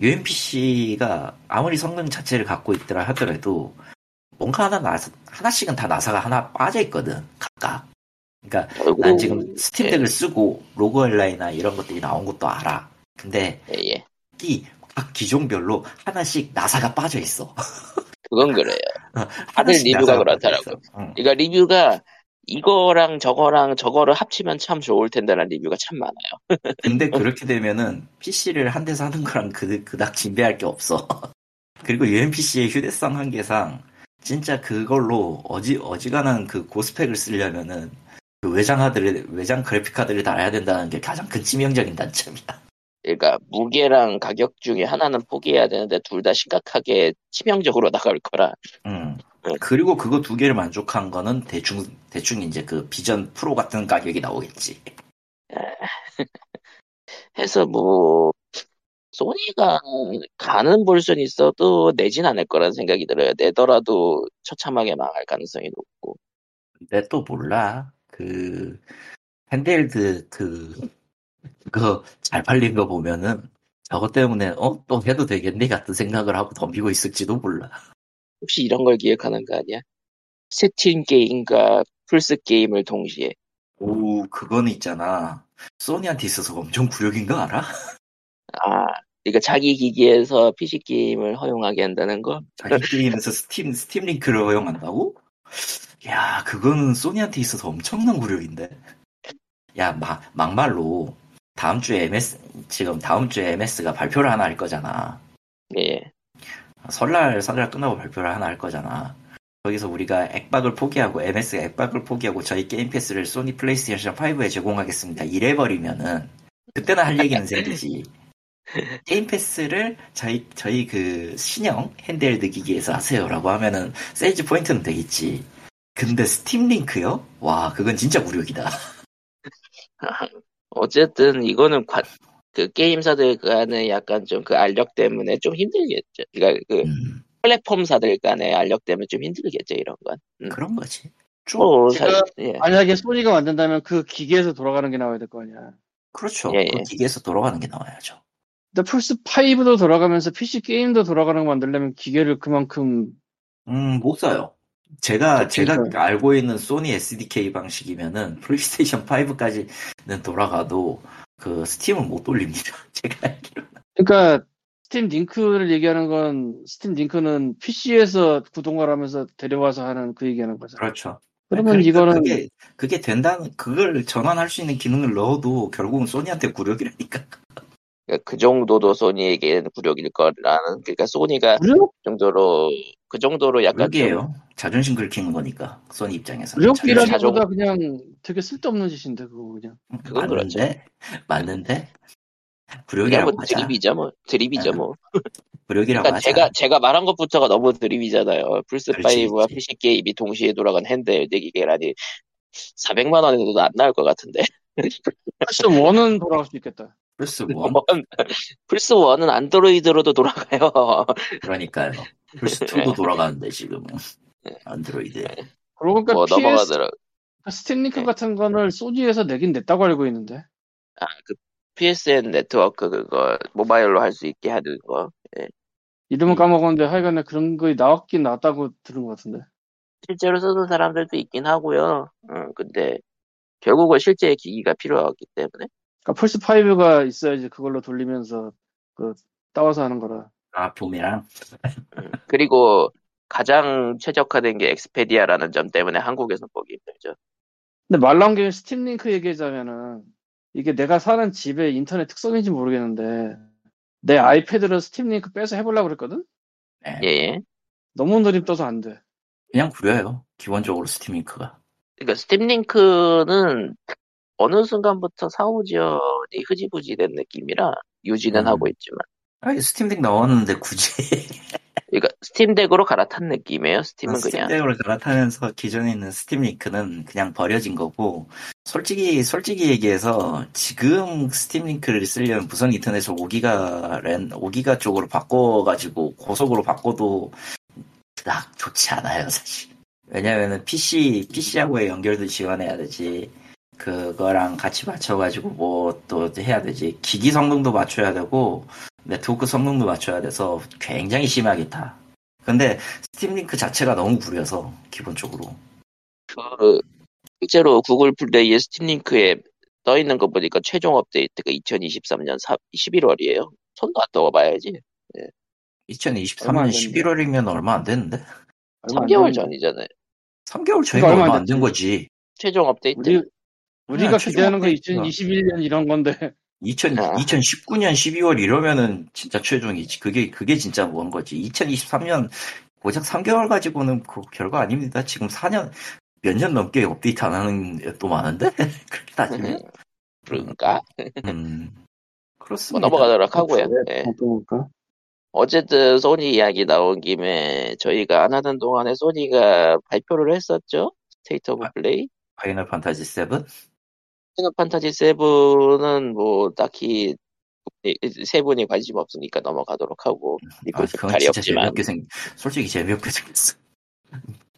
[SPEAKER 2] UMPC가 아무리 성능 자체를 갖고 있더라 하더라도 뭔가 하나 나 하나씩은 다 나사가 하나 빠져 있거든 각각. 그러니까
[SPEAKER 1] 결국
[SPEAKER 2] 난 지금 스팀
[SPEAKER 1] 예,
[SPEAKER 2] 덱을 쓰고 ROG Ally나 이런 것들이 나온 것도 알아. 근데
[SPEAKER 1] 예, 예.
[SPEAKER 2] 이 각 기종별로 하나씩 나사가 빠져 있어.
[SPEAKER 1] 그건 그래요. 다들
[SPEAKER 2] 하나씩
[SPEAKER 1] 리뷰가 그렇더라고.
[SPEAKER 2] 응.
[SPEAKER 1] 그러니까 리뷰가 이거랑 저거랑 저거를 합치면 참 좋을 텐데라는 리뷰가 참 많아요.
[SPEAKER 2] 근데 그렇게 되면은 PC를 한 대 사는 거랑 그, 그닥 진배할 게 없어. 그리고 UMPC의 휴대성 한계상 진짜 그걸로 어지, 어지간한 그 고스펙을 쓰려면은 그 외장 하드를, 외장 그래픽 카드를 달아야 된다는 게 가장 큰 치명적인 단점이야.
[SPEAKER 1] 그러니까 무게랑 가격 중에 하나는 포기해야 되는데 둘 다 심각하게 치명적으로 나갈 거라.
[SPEAKER 2] 음.
[SPEAKER 1] 네.
[SPEAKER 2] 그리고 그거 두 개를 만족한 거는 대충, 대충 이제 그 비전 프로 같은 가격이 나오겠지.
[SPEAKER 1] 해서 뭐 소니가 간은 볼 수는 있어도 내진 않을 거라는 생각이 들어요. 내더라도 처참하게 망할 가능성이 높고.
[SPEAKER 2] 근데 또 몰라. 그, handheld 그, 그거 잘 팔린 거 보면은 저것 때문에 어? 또 해도 되겠니? 같은 생각을 하고 덤비고 있을지도 몰라.
[SPEAKER 1] 혹시 이런 걸 기획하는 거 아니야? 스팀 게임과 플스 게임을 동시에.
[SPEAKER 2] 오, 그건 있잖아. 소니한테 있어서 엄청 굴욕인 거 알아?
[SPEAKER 1] 아, 그러니까 자기 기기에서 PC 게임을 허용하게 한다는 거?
[SPEAKER 2] 자기 게임에서 스팀, 스팀 링크를 허용한다고? 야, 그거는 소니한테 있어서 엄청난 굴욕인데. 야, 마, 막말로 다음 주에 MS, 지금 다음 주에 MS가 발표를 하나 할 거잖아.
[SPEAKER 1] 예.
[SPEAKER 2] 설날, 설날 끝나고 발표를 하나 할 거잖아. 거기서 우리가 액박을 포기하고, MS가 액박을 포기하고 저희 게임 패스를 소니 플레이스테이션 5에 제공하겠습니다. 이래 버리면은, 그때는 할 얘기는 생기지. 게임 패스를 저희, 저희 그 신형 handheld 기기에서 하세요라고 하면은 세일즈 포인트는 되겠지. 근데 스팀 링크요? 와, 그건 진짜 굴욕이다.
[SPEAKER 1] 어쨌든 이거는 관- 그 게임사들 간의 약간 좀 그 알력 때문에 좀 힘들겠죠. 그러니까 그
[SPEAKER 2] 음,
[SPEAKER 1] 플랫폼사들 간의 알력 때문에 좀 힘들겠죠, 이런 건. 음.
[SPEAKER 2] 그런 거지. 좀,
[SPEAKER 1] 어,
[SPEAKER 3] 제가-
[SPEAKER 1] 사- 예.
[SPEAKER 3] 만약에 소니가 만든다면 그 기계에서 돌아가는 게 나와야 될 거 아니야.
[SPEAKER 2] 그렇죠.
[SPEAKER 1] 예,
[SPEAKER 2] 그
[SPEAKER 1] 예.
[SPEAKER 2] 기계에서 돌아가는 게 나와야죠.
[SPEAKER 3] 근데 플스 5도 돌아가면서 PC 게임도 돌아가는 거 만들려면 기계를 그만큼
[SPEAKER 2] 음, 못 사요. 제가, 제가. 알고 있는 소니 SDK 방식이면은 플레이스테이션 5까지는 돌아가도 그 스팀은 못 돌립니다. 제가 알기로.
[SPEAKER 3] 그러니까 스팀 링크를 얘기하는 건 스팀 링크는 PC에서 구동을 하면서 데려와서 하는 그 얘기하는 거죠.
[SPEAKER 2] 그렇죠.
[SPEAKER 3] 그러면
[SPEAKER 2] 그러니까
[SPEAKER 3] 이거는
[SPEAKER 2] 그게, 그게 된다는, 그걸 전환할 수 있는 기능을 넣어도 결국은 소니한테 굴욕이라니까.
[SPEAKER 1] 그러니까 그 정도도 소니에게는 굴욕일 거라는, 그러니까 소니가 그 정도로, 그 정도로 약간 좀
[SPEAKER 2] 굴욕이에요. 자존심 긁히는 거니까, 소니 입장에서.
[SPEAKER 3] 굴욕이라기보다 그냥 되게 쓸데없는 짓인데 그거 그냥.
[SPEAKER 1] 그건 그렇죠.
[SPEAKER 2] 맞는데? 맞는데?
[SPEAKER 1] 그냥
[SPEAKER 2] 굴욕이라고
[SPEAKER 1] 뭐
[SPEAKER 2] 하자.
[SPEAKER 1] 드립이죠, 뭐. 드립이죠,
[SPEAKER 2] 네.
[SPEAKER 1] 뭐.
[SPEAKER 2] 굴욕이라고
[SPEAKER 1] 그러니까
[SPEAKER 2] 하자.
[SPEAKER 1] 제가, 제가 말한 것부터가 너무 드립이잖아요.
[SPEAKER 2] 그렇지,
[SPEAKER 1] 플스 5와
[SPEAKER 2] 그렇지.
[SPEAKER 1] PC 게임이 동시에 돌아간 handheld 기계라니. 400만 원에도 안 나올 것 같은데.
[SPEAKER 3] 플스 1은 돌아갈 수 있겠다.
[SPEAKER 2] 플스
[SPEAKER 1] one,
[SPEAKER 2] 1?
[SPEAKER 1] 플스 1은 안드로이드로도 돌아가요.
[SPEAKER 2] 그러니까요. 플스 2도 돌아가는데, 지금은. 안드로이드.
[SPEAKER 3] 그러고 보니까
[SPEAKER 1] 뭐
[SPEAKER 3] PS
[SPEAKER 1] 넘어가더라.
[SPEAKER 3] 스팀 링크
[SPEAKER 1] 네.
[SPEAKER 3] 같은 거는 소니에서 내긴 냈다고 알고 있는데.
[SPEAKER 1] 아, 그 PSN 네트워크 그거 모바일로 할 수 있게 하는 거.
[SPEAKER 3] 이름은 까먹었는데 하여간에 그런 거 나왔긴 나왔다고 들은 것 같은데.
[SPEAKER 1] 실제로 쓰는 사람들도 있긴 하고요. 어, 근데 결국은 실제 기기가 필요하기 때문에
[SPEAKER 3] 그러니까 플스 5가 있어야지 그걸로 돌리면서 그 따와서 하는 거라.
[SPEAKER 2] 아 봄이랑
[SPEAKER 1] 음, 그리고 가장 최적화된 게 Xperia라는 점 때문에 한국에서 보기 힘들죠.
[SPEAKER 3] 근데 말 나온 김에 스팀 링크 얘기하자면은 이게 내가 사는 집의 인터넷 특성인지 모르겠는데 내 아이패드로 스팀 링크 빼서 해보려고 그랬거든?
[SPEAKER 2] 네.
[SPEAKER 1] 예, 예.
[SPEAKER 3] 너무 느림 떠서 안 돼.
[SPEAKER 2] 그냥 구려요. 기본적으로 스팀 링크가.
[SPEAKER 1] 그러니까 스팀 링크는 어느 순간부터 사후 지원이 흐지부지 된 느낌이라 유지는
[SPEAKER 2] 음.
[SPEAKER 1] 하고 있지만
[SPEAKER 2] 아니 스팀덱 나왔는데 굳이
[SPEAKER 1] 그러니까 스팀덱으로 갈아탄 느낌이에요. 스팀은 그냥
[SPEAKER 2] 스팀덱으로 갈아타면서 기존에 있는 스팀 링크는 그냥 버려진 거고 솔직히 솔직히 얘기해서 지금 스팀 링크를 쓰려면 무선 인터넷을 5기가 랜 5기가 쪽으로 바꿔가지고 고속으로 바꿔도 그닥 좋지 않아요 사실. 왜냐면은 PC PC하고의 연결도 지원해야 되지. 그거랑 같이 맞춰가지고 뭐 또 해야 되지. 기기 성능도 맞춰야 되고 네트워크 성능도 맞춰야 돼서 굉장히 심하게 타. 근데 Steam Link 자체가 너무 구려서 기본적으로
[SPEAKER 1] 그 실제로 Google Play의 Steam Link에 떠 있는 거 보니까 최종 업데이트가 2023년 11월이에요. 손도 안 떠봐야지.
[SPEAKER 2] 2023년
[SPEAKER 3] 얼마 안
[SPEAKER 2] 11월이면 얼마 안 됐는데
[SPEAKER 3] 얼마 안
[SPEAKER 1] 3개월
[SPEAKER 3] 됐는데.
[SPEAKER 1] 전이잖아요.
[SPEAKER 2] 3개월 전이면
[SPEAKER 3] 얼마 안
[SPEAKER 2] 얼마 안 된. 거지.
[SPEAKER 1] 최종 업데이트.
[SPEAKER 3] 우리 우리가
[SPEAKER 2] 최종
[SPEAKER 3] 기대하는 거
[SPEAKER 2] 업데이트가.
[SPEAKER 3] 2021년 이런 건데
[SPEAKER 2] 2000,
[SPEAKER 1] 아.
[SPEAKER 2] 2019년 12월 이러면은 진짜 최종이지. 그게 그게 진짜 뭔 거지. 2023년 고작 3개월 가지고는 그 결과 아닙니다. 지금 4년 몇 년 넘게 업데이트 안 하는 앱도 많은데 그렇게 따지면
[SPEAKER 1] 그런가? 음뭐
[SPEAKER 2] 그렇습니다.
[SPEAKER 1] 넘어가도록 하고요. 예.
[SPEAKER 3] 어떤가?
[SPEAKER 1] 어쨌든 소니 이야기 나온 김에 저희가 안 하던 동안에 소니가 발표를 했었죠. State of
[SPEAKER 2] 아. Play. Final Fantasy 7
[SPEAKER 1] Final Fantasy 7은 뭐 딱히 세 분이 관심 없으니까 넘어가도록 하고
[SPEAKER 2] 아,
[SPEAKER 1] 싶
[SPEAKER 2] 그건
[SPEAKER 1] 탈이
[SPEAKER 2] 진짜
[SPEAKER 1] 없지만
[SPEAKER 2] 재미없게 생, 솔직히 재미없게 생겼어.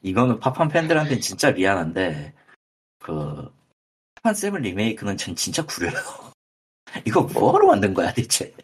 [SPEAKER 2] 이거는 파판 팬들한테는 진짜 미안한데, 그, 파판 seven 리메이크는 전 진짜 구려요. 이거 뭐하러 만든 거야, 대체?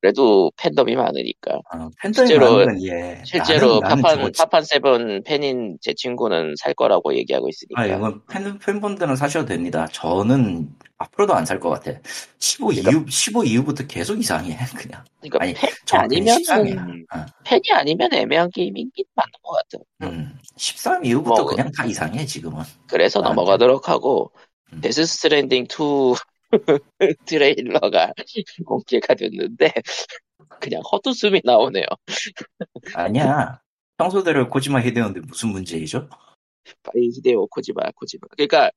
[SPEAKER 1] 그래도 팬덤이 많으니까
[SPEAKER 2] 어, 팬덤이
[SPEAKER 1] 실제로-
[SPEAKER 2] 건 예.
[SPEAKER 1] 실제로
[SPEAKER 2] 나는, 나는
[SPEAKER 1] 파판
[SPEAKER 2] 저거
[SPEAKER 1] 파판 seven 팬인 제 친구는 살 거라고 얘기하고 있으니까
[SPEAKER 2] 아, 이건 팬, 팬분들은 사셔도 됩니다. 저는 앞으로도 안 살 것 같아. 15
[SPEAKER 1] 그러니까-
[SPEAKER 2] 이후, 15 이후부터 계속 이상해, 그냥.
[SPEAKER 1] 그러니까
[SPEAKER 2] 아니,
[SPEAKER 1] 팬이
[SPEAKER 2] 저
[SPEAKER 1] 아니면.
[SPEAKER 2] 어.
[SPEAKER 1] 팬이 아니면 애매한 게임이긴 맞는 것 같아.
[SPEAKER 2] 음, 13 이후부터
[SPEAKER 1] 뭐,
[SPEAKER 2] 그냥 다 이상해, 지금은.
[SPEAKER 1] 그래서
[SPEAKER 2] 나한테.
[SPEAKER 1] 넘어가도록 하고
[SPEAKER 2] 음.
[SPEAKER 1] Death Stranding 2 trailer가 공개가 됐는데 그냥 헛웃음이 나오네요.
[SPEAKER 2] 아니야. 평소대로 코지마 히데오인데 무슨 문제이죠?
[SPEAKER 1] 파이 히데오 코지마 코지마. 그러니까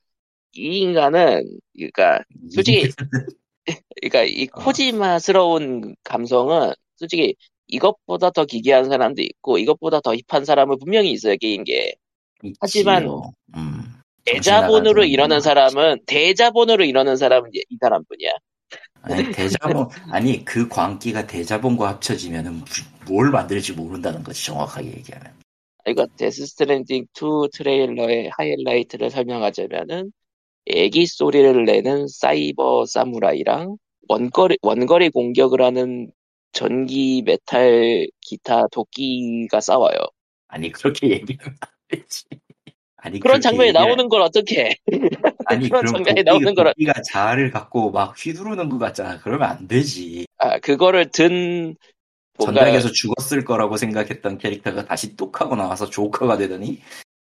[SPEAKER 1] 이 인간은 그러니까 솔직히 그러니까 이
[SPEAKER 2] 어.
[SPEAKER 1] 코지마스러운 감성은 솔직히 이것보다 더 기괴한 사람도 있고 이것보다 더 hip한 사람은 분명히 있어요 게임계. 하지만.
[SPEAKER 2] 음,
[SPEAKER 1] 대자본으로
[SPEAKER 2] 나간
[SPEAKER 1] 사람은 대자본으로 이러는 사람은 이- 이 사람뿐이야.
[SPEAKER 2] 아니 대자본 아니 그 광기가 대자본과 합쳐지면은 무- 뭘 만들지 모른다는 거지 정확하게 얘기하면.
[SPEAKER 1] 이거 Death Stranding 2 trailer의 하이라이트를 설명하자면은 애기 소리를 내는 사이버 사무라이랑 원거리 원거리 공격을 하는 전기 메탈 기타 도끼가 싸워요.
[SPEAKER 2] 아니 그렇게 얘기하면 안 되지. 아니
[SPEAKER 1] 그런 장면이
[SPEAKER 2] 얘기를-
[SPEAKER 1] 나오는 걸 어떻게?
[SPEAKER 2] 아니
[SPEAKER 1] 그런 장면이 나오는 거라-
[SPEAKER 2] 도끼가 자아를 갖고 막 휘두르는 것 같잖아. 그러면 안 되지.
[SPEAKER 1] 아 그거를 든 뭔가
[SPEAKER 2] 전작에서 죽었을 거라고 생각했던 캐릭터가 다시 똑하고 나와서 조커가 되더니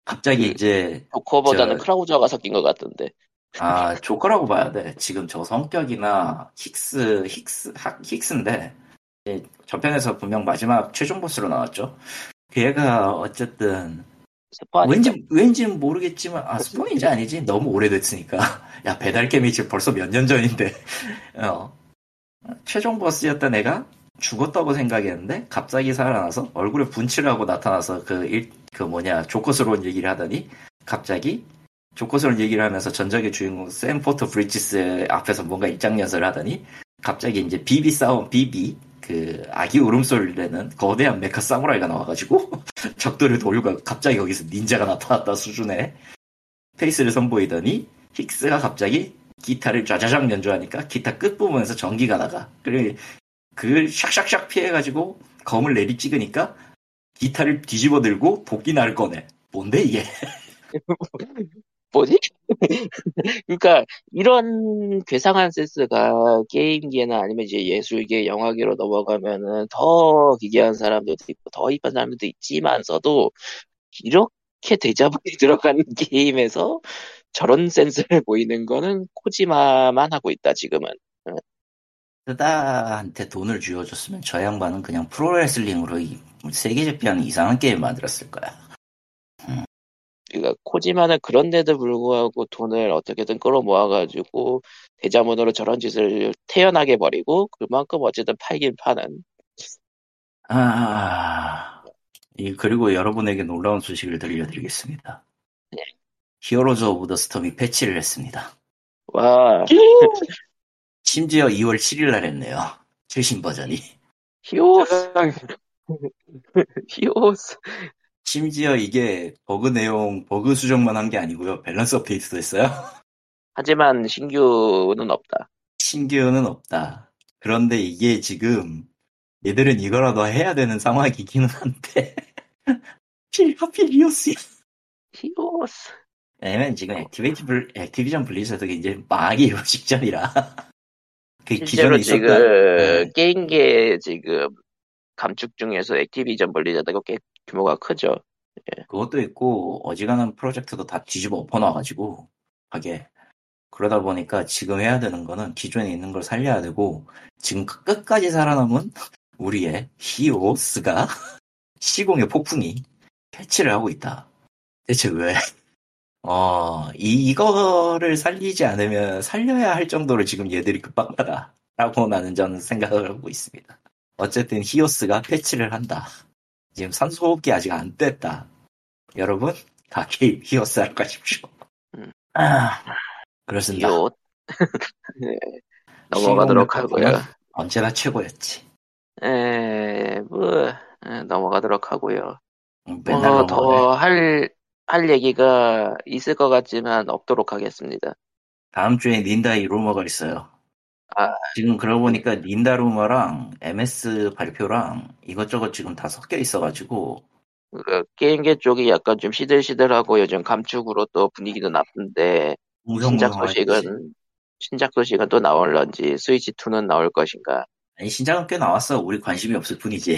[SPEAKER 2] 갑자기
[SPEAKER 1] 음.
[SPEAKER 2] 이제
[SPEAKER 1] 조커보다는
[SPEAKER 2] 저-
[SPEAKER 1] 크라우저가 섞인 것 같던데.
[SPEAKER 2] 아, 조커라고 봐야 돼. 지금 저 성격이나 힉스, 힉스, 하- 힉스인데, 전편에서 분명 마지막 최종 보스로 나왔죠. 그 얘가 어쨌든,
[SPEAKER 1] 스포?
[SPEAKER 2] 왠지, 왠지는 모르겠지만, 아, 스포인지 아니지? 너무 오래됐으니까. 야, 배달캠이 지금 벌써 몇 년 전인데, 어. 최종 보스였던 애가 죽었다고 생각했는데, 갑자기 살아나서 얼굴에 분칠을 하고 나타나서 그 일, 그 뭐냐, 조커스러운 얘기를 하더니, 갑자기 조커스러운 얘기를 하면서 전작의 주인공 Sam Porter Bridges 앞에서 뭔가 일장연설을 하더니 갑자기 이제 BB 싸움 BB 그 아기 울음소리를 내는 거대한 mecha 사무라이가 나와가지고 적들을 돌고 갑자기 거기서 닌자가 나타났다 수준의 페이스를 선보이더니 Higgs가 갑자기 기타를 짜자작 연주하니까 기타 끝부분에서 전기가 나가 그리고 그걸 샥샥샥 피해가지고 검을 내리 찍으니까 기타를 뒤집어 들고 도끼 날을 꺼내 뭔데 이게?
[SPEAKER 1] 뭐지? 그러니까 이런 괴상한 센스가 게임계나 아니면 이제 예술계, 영화계로 넘어가면은 더 기괴한 사람들도 있고 더 이쁜 사람들도 있지만서도 이렇게 대자본이 들어간 게임에서 저런 센스를 보이는 거는 코지마만 하고 있다 지금은.
[SPEAKER 2] 스다한테 돈을 쥐어줬으면 저 양반은 그냥 프로레슬링으로 이 세계 제패하는 이상한 게임 만들었을 거야.
[SPEAKER 1] 그러니까 코지마는 그런데도 불구하고 돈을 어떻게든 끌어모아가지고 대자본으로 저런 짓을 태연하게 벌이고 그만큼 어쨌든 팔긴 파는.
[SPEAKER 2] 아, 이 그리고 여러분에게 놀라운 소식을 들려드리겠습니다.
[SPEAKER 1] 네.
[SPEAKER 2] Heroes of the Storm이 패치를 했습니다.
[SPEAKER 1] 와
[SPEAKER 2] 심지어 2월 7일 날 했네요. 최신 버전이.
[SPEAKER 1] 히오스 히오스
[SPEAKER 2] 심지어 이게 버그 내용, 버그 수정만 한 게 아니고요. 밸런스 업데이트도 했어요.
[SPEAKER 1] 하지만 신규는 없다.
[SPEAKER 2] 신규는 없다. 그런데 이게 지금 얘들은 이거라도 해야 되는 상황이기는 한데 하필 하필 히오스야.
[SPEAKER 1] 히오스
[SPEAKER 2] 왜냐면 지금 Activity 블, Activision Blizzard가 이제 망하기 직전이라 그
[SPEAKER 1] 실제로
[SPEAKER 2] 기존에
[SPEAKER 1] 지금
[SPEAKER 2] 있었던 네.
[SPEAKER 1] 게임계 지금 감축 중에서 Activision Blizzard가 꽤 규모가 크죠.
[SPEAKER 2] 그것도 있고 어지간한 프로젝트도 다 뒤집어 엎어놔가지고 하게 그러다 보니까 지금 해야 되는 거는 기존에 있는 걸 살려야 되고 지금 끝까지 살아남은 우리의 히오스가 시공의 폭풍이 패치를 하고 있다. 대체 왜? 어, 이, 이거를 살리지 않으면 살려야 할 정도로 지금 얘들이 급박하다. 라고 나는 저는 생각을 하고 있습니다. 어쨌든 히오스가 패치를 한다. 지금 산소호흡기 아직 안 뗐다. 여러분, 다 게임 히오스 할 가십시오.
[SPEAKER 1] 음.
[SPEAKER 2] 아, 그렇습니다.
[SPEAKER 1] 히오 네. 넘어가도록 하고요.
[SPEAKER 2] 언제나 최고였지.
[SPEAKER 1] 에, 뭐 에, 넘어가도록 하고요.
[SPEAKER 2] 음, 맨날
[SPEAKER 1] 뭐. 더 할 할 얘기가 있을 것 같지만 없도록 하겠습니다.
[SPEAKER 2] 다음 주에 닌다이 루머가 있어요.
[SPEAKER 1] 아.
[SPEAKER 2] 지금 그러고 보니까 닌다 루머랑 MS 발표랑 이것저것 지금 다 섞여 있어가지고
[SPEAKER 1] 그 게임계 쪽이 약간 좀 시들시들하고 요즘 감축으로 또 분위기도 나쁜데 신작. 소식은 신작 소식은 또 나올런지 스위치 2는 나올 것인가?
[SPEAKER 2] 아니 신작은 꽤 나왔어. 우리 관심이 없을 뿐이지.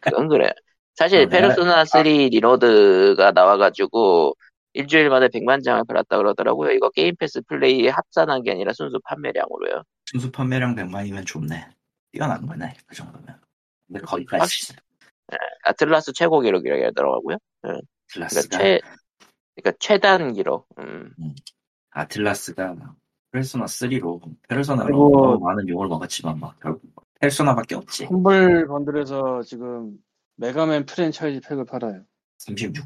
[SPEAKER 1] 그건 그래. 사실
[SPEAKER 2] 어,
[SPEAKER 1] 페르소나 3 Reload가 나와가지고 일주일 만에 100만 장을 팔았다 그러더라고요. 이거 Game Pass 플레이에 합산한 게 아니라 순수 판매량으로요.
[SPEAKER 2] 순수 판매량 100만이면 좋네. 뛰어난 거네 그 정도면. 근데 거기까지
[SPEAKER 1] 확실히. 아틀라스 최고 기록이라고 하더라고요. 그러니까
[SPEAKER 2] 아틀라스가
[SPEAKER 1] 최 그러니까 최단 기록. 음.
[SPEAKER 2] 아틀라스가 페르소나 3로 Persona로
[SPEAKER 3] 그리고-
[SPEAKER 2] 많은 욕을 먹었지만 막 결국 Persona밖에 없지.
[SPEAKER 3] Humble Bundle에서 지금 Mega Man 프랜차이즈 pack을 팔아요.
[SPEAKER 2] 36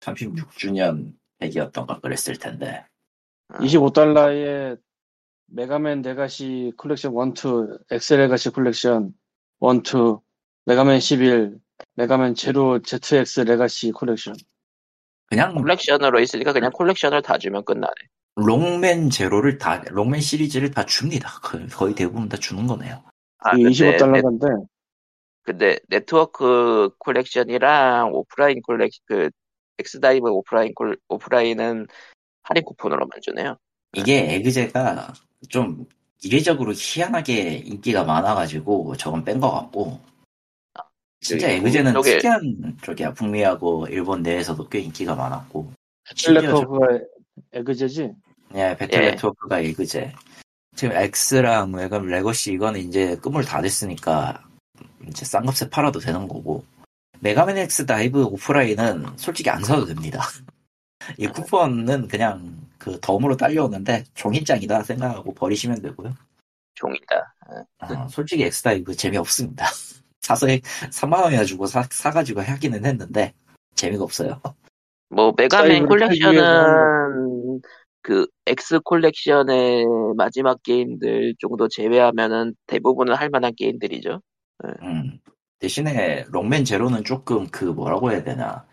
[SPEAKER 2] 36주년 pack이었던가 그랬을 텐데.
[SPEAKER 1] 아,
[SPEAKER 3] 25달러에 Mega Man Legacy Collection 1, 2, X Legacy Collection 1, 2, Mega Man 11, 메가맨 제로 ZX 레가시 컬렉션.
[SPEAKER 2] 그냥
[SPEAKER 1] 콜렉션으로 있으니까 그냥 콜렉션을 다 주면 끝나네.
[SPEAKER 2] 록맨 제로를 다 록맨 시리즈를 다 줍니다. 거- 거의 대부분 다 주는 거네요.
[SPEAKER 1] 아,
[SPEAKER 3] 이게
[SPEAKER 1] 근데, 네,
[SPEAKER 3] 25달러인데
[SPEAKER 1] 근데 네트워크 콜렉션이랑 오프라인 콜렉 그 엑스다이브 오프라인 콜 오프라인은 할인 쿠폰으로만 주네요.
[SPEAKER 2] 이게 에그제가 좀 이례적으로 희한하게 인기가 많아가지고 저건 뺀 것 같고 진짜
[SPEAKER 1] 여기
[SPEAKER 2] 에그제는
[SPEAKER 1] 북쪽에-
[SPEAKER 2] 특이한 쪽이야. 북미하고 일본 내에서도 꽤 인기가 많았고
[SPEAKER 3] 텔레토프가 에그제지?
[SPEAKER 2] 예, 배틀
[SPEAKER 1] 예.
[SPEAKER 2] 네트워크가 에그제. 지금 X랑 외관 레거시 이거는 이제 끝물 다 됐으니까 이제 싼 값에 팔아도 되는 거고. 메가맨 X 다이브 오프라인은 솔직히 안 사도 됩니다. 이 쿠폰은 그냥 그 덤으로 딸려오는데 종이장이다 생각하고 버리시면 되고요.
[SPEAKER 1] 종이다.
[SPEAKER 2] 아, 솔직히 X 다이브 재미없습니다. 사서 3만 원이나 주고 사, 사가지고 하기는 했는데 재미가 없어요.
[SPEAKER 1] 뭐 메가맨 콜렉션은 그 X 콜렉션의 마지막 게임들 정도 제외하면은 대부분은 할 만한 게임들이죠.
[SPEAKER 2] 음. 대신에 록맨 제로는 조금 그 뭐라고 해야 되나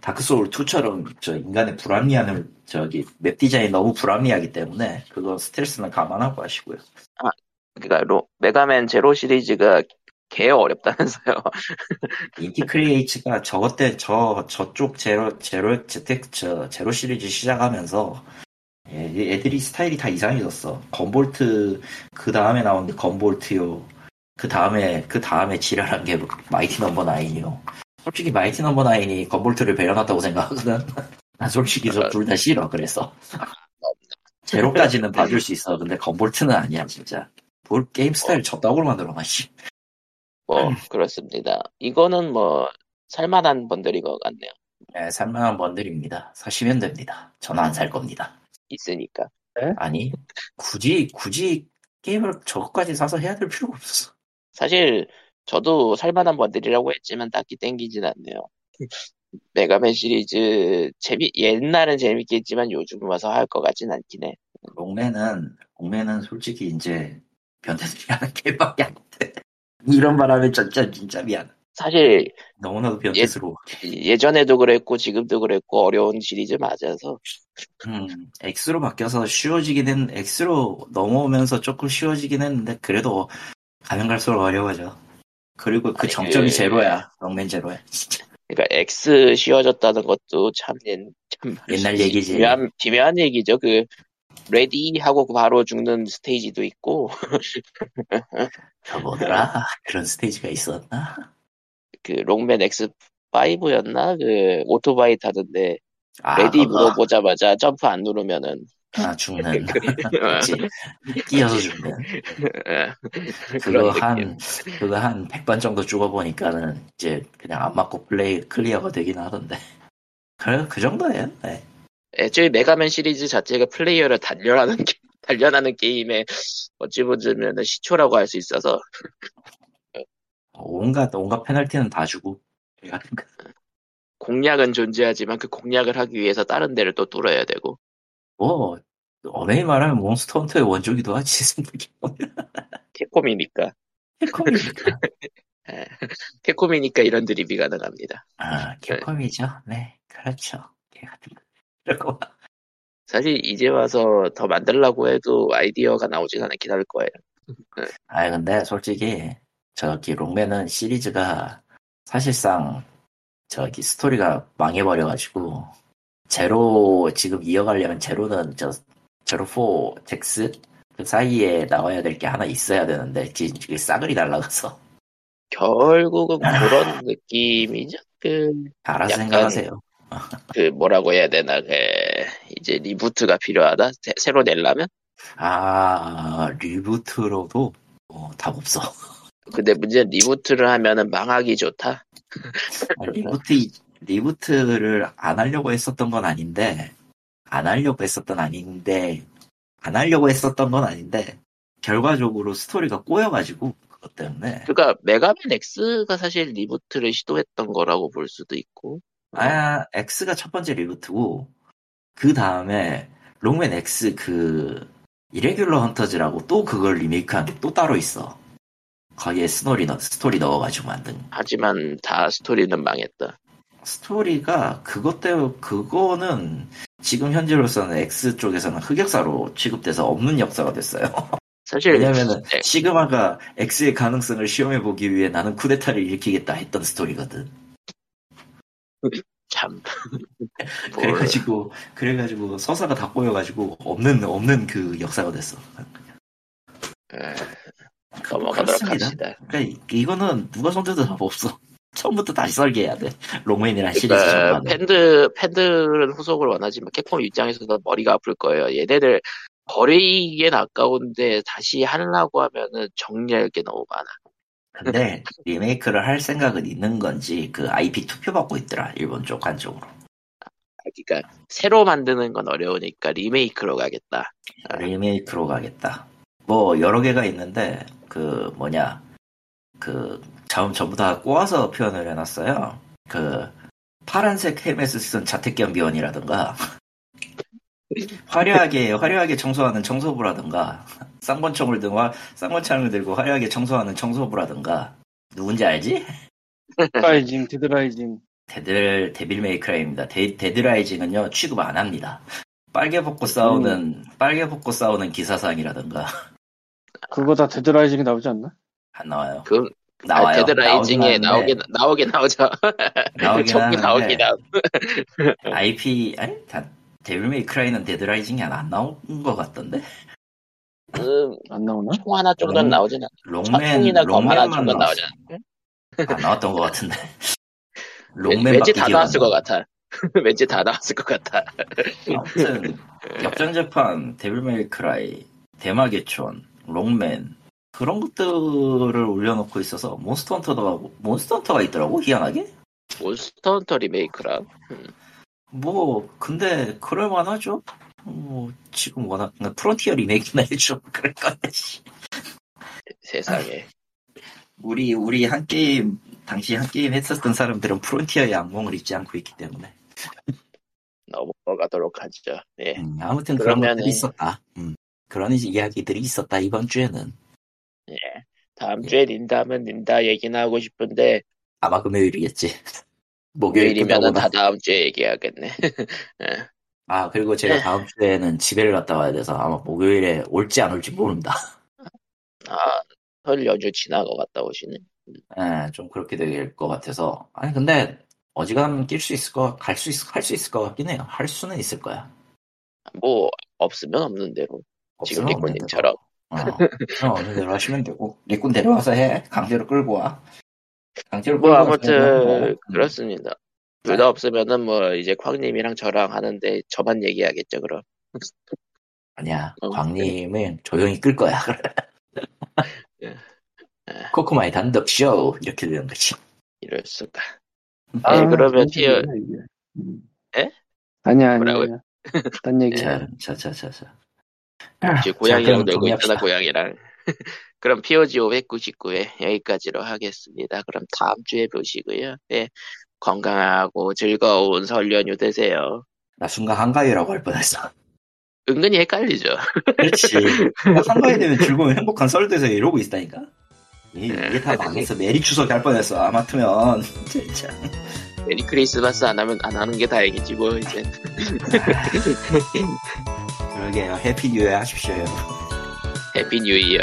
[SPEAKER 2] 다크 소울 2처럼 저 인간의 불합리함을 저기 맵 디자인 너무 불합리하기 때문에 그거 스트레스는 감안하고 하시고요.
[SPEAKER 1] 그러니까 로- 메가맨 제로 시리즈가 개 어렵다면서요.
[SPEAKER 2] 인티 크리에이츠가 저것 때저 저쪽 제로 제로 재택 저 제로 시리즈 시작하면서 애- 애들이 스타일이 다 이상해졌어. 건볼트 그 다음에 나온 게 건볼트요. 그 다음에 그 다음에 지랄한 게 마이티 넘버 나인이요. 솔직히 마이티 넘버 나인이 건볼트를 배려놨다고 생각하거든. 난 솔직히 저둘다 싫어. 그래서 제로까지는 봐줄 수 있어. 근데 건볼트는 아니야 진짜. 볼 게임 스타일 저따구로 만들어놔. 씨.
[SPEAKER 1] 뭐 그렇습니다. 이거는 뭐 살만한 번들인 것 같네요.
[SPEAKER 2] 네, 살만한 번들입니다. 사시면 됩니다. 저는 안 살 겁니다.
[SPEAKER 1] 있으니까.
[SPEAKER 2] 아니, 굳이, 굳이 게임을 저것까지 사서 해야 될 필요가 없었어.
[SPEAKER 1] 사실 저도 살만한 번들이라고 했지만 딱히 땡기진 않네요. 메가맨 시리즈 재미 옛날은 재밌게 했지만 요즘 와서 할 것 같진 않긴 해.
[SPEAKER 2] 롱맨은, 롱맨은 솔직히 이제 변태들이 하는 게임밖에 안 돼. 이런 말 하면 진짜, 진짜 미안.
[SPEAKER 1] 사실
[SPEAKER 2] 너무나도 변태스러워.
[SPEAKER 1] 예 전에도 그랬고 지금도 그랬고 어려운 시리즈 맞아서
[SPEAKER 2] 음, X로 바뀌어서 쉬워지긴 했, X로 넘어오면서 조금 쉬워지긴 했는데, 그래도 가면 갈수록 어려워져. 그리고 그
[SPEAKER 1] 아니,
[SPEAKER 2] 정점이
[SPEAKER 1] 그-
[SPEAKER 2] 제로야. 록맨 제로야. 진짜.
[SPEAKER 1] 그러니까 X 쉬워졌다는 것도 참, 옛- 참
[SPEAKER 2] 옛날 얘기지.
[SPEAKER 1] 비묘한, 비묘한 얘기죠. 그 ready 하고 바로 죽는 스테이지도 있고
[SPEAKER 2] 저 뭐더라? 그런 스테이지가 있었나?
[SPEAKER 1] 그 록맨 X5였나 그 오토바이 타던데
[SPEAKER 2] 아,
[SPEAKER 1] ready
[SPEAKER 2] 그거.
[SPEAKER 1] 물어보자마자 점프 안 누르면은
[SPEAKER 2] 아, 죽는. 그치. 끼어서 죽는.
[SPEAKER 1] 예.
[SPEAKER 2] 그거. 한, 그거 한 100번 정도 죽어보니까는 이제 그냥 안 맞고 플레이, 클리어가 되긴 하던데. 그래, 그 정도예요. 네.
[SPEAKER 1] 애초에 메가맨 시리즈 자체가 플레이어를 단련하는 게, 단련하는 게임의 어찌 보자면 시초라고 할 수 있어서
[SPEAKER 2] 온갖, 온갖 페널티는 다 주고.
[SPEAKER 1] 공략은 존재하지만 그 공략을 하기 위해서 다른 데를 또 뚫어야 되고
[SPEAKER 2] 뭐, 어메이 말하면 몬스터 헌터의 원조기도 하지.
[SPEAKER 1] 캡콤이니까
[SPEAKER 2] 캡콤이니까.
[SPEAKER 1] 캡콤이니까 이런 드립이 가능합니다.
[SPEAKER 2] 아, 캡콤이죠. 네, 그렇죠. 걔 같은 거.
[SPEAKER 1] 사실 이제 와서 더 만들라고 해도 아이디어가 나오진 않긴 할 거예요.
[SPEAKER 2] 아 근데 솔직히 저기 롱맨은 시리즈가 사실상 저기 스토리가 망해버려가지고 제로 지금 이어가려면 제로는 저 제로 4 ZX 그 사이에 나와야 될 게 하나 있어야 되는데 지- 지금 싸그리 날라가서
[SPEAKER 1] 결국은 그런 느낌이죠. 그,
[SPEAKER 2] 알아서 생각하세요.
[SPEAKER 1] 그 뭐라고 해야 되나, 그, 이제 reboot가 필요하다? 새- 새로 내려면?
[SPEAKER 2] 아 reboot로도 어, 답 없어.
[SPEAKER 1] 근데 문제는 reboot를 하면은 망하기 좋다?
[SPEAKER 2] 아, reboot reboot를 안 하려고 했었던 건 아닌데 안 하려고 했었던 아닌데 안 하려고 했었던 건 아닌데 결과적으로 스토리가 꼬여가지고 그것 때문에
[SPEAKER 1] 그러니까 메가맨 X가 사실 reboot를 시도했던 거라고 볼 수도 있고.
[SPEAKER 2] 아 X가 첫 번째 reboot고 그 다음에 록맨 X 그 이레귤러 헌터즈라고 또 그걸 리메이크한 게 또 따로 있어. 거기에 스토리 넣 스토리 넣어가지고 만든
[SPEAKER 1] 하지만 다 스토리는 망했다.
[SPEAKER 2] 스토리가 그것 때문에 그거는 지금 현재로서는 X 쪽에서는 흑역사로 취급돼서 없는 역사가 됐어요.
[SPEAKER 1] 사실
[SPEAKER 2] 왜냐면은
[SPEAKER 1] 네.
[SPEAKER 2] 시그마가 X의 가능성을 시험해 보기 위해 나는 쿠데타를 일으키겠다 했던 스토리거든.
[SPEAKER 1] 참 뭘,
[SPEAKER 2] 그래가지고 그래가지고 서사가 다 꼬여가지고 없는 없는 그 역사가 됐어.
[SPEAKER 1] 에, 넘어가도록
[SPEAKER 2] 그렇습니다.
[SPEAKER 1] 합시다.
[SPEAKER 2] 그러니까 이- 이거는 누가 손대도 답 없어. 처음부터 다시 설계해야 돼. 롱맨이란 시리즈
[SPEAKER 1] 그러니까. 팬들 팬들은 후속을 원하지만 캡콤 입장에서도 머리가 아플 거예요. 얘네들 버리기엔 아까운데 다시 하려고 하면은 정리할 게 너무 많아.
[SPEAKER 2] 근데 리메이크를 할 생각은 있는 건지 그 IP 투표 받고 있더라 일본 쪽 한쪽으로.
[SPEAKER 1] 그러니까 새로 만드는 건 어려우니까 리메이크로 가겠다.
[SPEAKER 2] 리메이크로 가겠다. 뭐 여러 개가 있는데 그 뭐냐 그 전- 전부 다 꼬아서 표현을 해놨어요. 그 파란색 헬멧을 쓴 자택경비원이라든가 화려하게 화려하게 청소하는 청소부라든가 쌍권총을 든 화- 쌍권창을 들고 화려하게 청소하는 청소부라든가 누군지 알지?
[SPEAKER 3] 라이징, 데드라이징.
[SPEAKER 2] 데들 데빌 메이크라입니다. 데, 데드라이징은요 취급 안 합니다. 빨개 벗고 싸우는 빨개 벗고 싸우는 기사상이라든가
[SPEAKER 3] 그거 다 데드라이징이 나오지 않나?
[SPEAKER 2] 안 나와요.
[SPEAKER 1] 그
[SPEAKER 2] 나와요.
[SPEAKER 1] 데드 라이징에
[SPEAKER 2] 나오긴
[SPEAKER 1] 나오긴 나오긴 나오죠.
[SPEAKER 2] 나오긴
[SPEAKER 1] 나오긴 함.
[SPEAKER 2] IP 아니 다 데빌 메이 크라이는 데드 라이징이 안 나온 것 같던데.
[SPEAKER 1] 음,
[SPEAKER 3] 안 나오나?
[SPEAKER 1] 총 하나 정도는 나오진 않아.
[SPEAKER 2] 롱맨
[SPEAKER 1] 총이나 검 하나
[SPEAKER 2] 롱맨만
[SPEAKER 1] 정도 않아.
[SPEAKER 2] 안 나왔던 것 같은데.
[SPEAKER 1] 왠-
[SPEAKER 2] 롱맨
[SPEAKER 1] 왠지 다 나왔을 것 같아. 왠지 다 나왔을 것 같아.
[SPEAKER 2] 아무튼 역전재판, 데빌 메이 크라이, 대마계촌, 록맨 그런 것들을 올려놓고 있어서 몬스터 헌터도 몬스터 헌터가 있더라고 희한하게.
[SPEAKER 1] 몬스터 헌터 리메이크라.
[SPEAKER 2] 뭐 근데 그럴만하죠. 뭐 지금 워낙 프론티어 리메이크나 해줘 그럴. 씨.
[SPEAKER 1] 세상에.
[SPEAKER 2] 우리 우리 한 게임 당시 한 게임 했었던 사람들은 프론티어의 악몽을 잊지 않고 있기 때문에.
[SPEAKER 1] 넘어가도록 하죠. 예.
[SPEAKER 2] 음, 아무튼 그런
[SPEAKER 1] 그러면은-
[SPEAKER 2] 것들이 있었다. 음, 그런 이야기들이 있었다 이번 주에는
[SPEAKER 1] 다음 주에 닌다면 닌다 얘기나 하고 싶은데
[SPEAKER 2] 아마 금요일이겠지. 목요일
[SPEAKER 1] 요일이면은
[SPEAKER 2] 끝나고
[SPEAKER 1] 다 다음 주에 얘기하겠네.
[SPEAKER 2] 아, 그리고 제가
[SPEAKER 1] 네.
[SPEAKER 2] 다음 주에는 집에를 갔다 와야 돼서 아마 목요일에 올지 안 올지 모른다.
[SPEAKER 1] 아, 설 연휴 지나고 갔다 오시네.
[SPEAKER 2] 예, 좀 그렇게 될 것 같아서. 아니, 근데 어지간하면 낄 수 있을 거, 갈 수 있, 할수 있을 것 같긴 해요. 할 수는 있을 거야.
[SPEAKER 1] 뭐 없으면 없는 대로. 지금
[SPEAKER 2] 없으면 없는
[SPEAKER 1] 리코님처럼.
[SPEAKER 2] 어, 없는 대로 하시면 되고. 리꾼 데려와서 해. 강제로 끌고 와. 강제로
[SPEAKER 1] 뭐
[SPEAKER 2] 끌고 되는
[SPEAKER 1] 아무튼
[SPEAKER 2] 거야.
[SPEAKER 1] 그렇습니다. 둘 다 없으면은 뭐 이제 쾅님이랑 저랑 하는데 저만 얘기하겠죠 그럼.
[SPEAKER 2] 아니야.
[SPEAKER 1] 어,
[SPEAKER 2] 광님은 조용히 끌 거야.
[SPEAKER 1] 예.
[SPEAKER 2] 코코마의 단독 쇼. 이렇게 되는 거지.
[SPEAKER 1] 이럴 수가.
[SPEAKER 3] 아,
[SPEAKER 1] 네, 그러면 티어-.
[SPEAKER 3] 음.
[SPEAKER 1] 에?
[SPEAKER 3] 아니야, 아니야. 딴 얘기야.
[SPEAKER 2] 자, 자, 자, 자, 자. 아,
[SPEAKER 1] 고양이랑 놀고 있잖아. 고양이랑. 그럼 POG 599회 여기까지로 하겠습니다. 그럼 다음 주에 보시고요. 네, 건강하고 즐거운 설 연휴 되세요.
[SPEAKER 2] 나 순간 한가위라고 할 뻔했어.
[SPEAKER 1] 은근히 헷갈리죠.
[SPEAKER 2] 그렇지. 한가위 되면 즐거운 행복한 설 되세요 이러고 있다니까. 이-
[SPEAKER 1] 네.
[SPEAKER 2] 이게 다 망했어. Merry 추석 할 뻔했어. 하마터면 진짜.
[SPEAKER 1] Merry Christmas 안 하면 안 하는 게 다행이지 뭐 이제.
[SPEAKER 2] 그러게요. Happy New Year 하십시오. 여러분.
[SPEAKER 1] Happy New Year.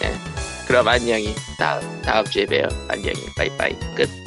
[SPEAKER 1] 네. 그럼 안녕히 다음 다음 주에 봬요. 안녕히 빠이빠이 끝.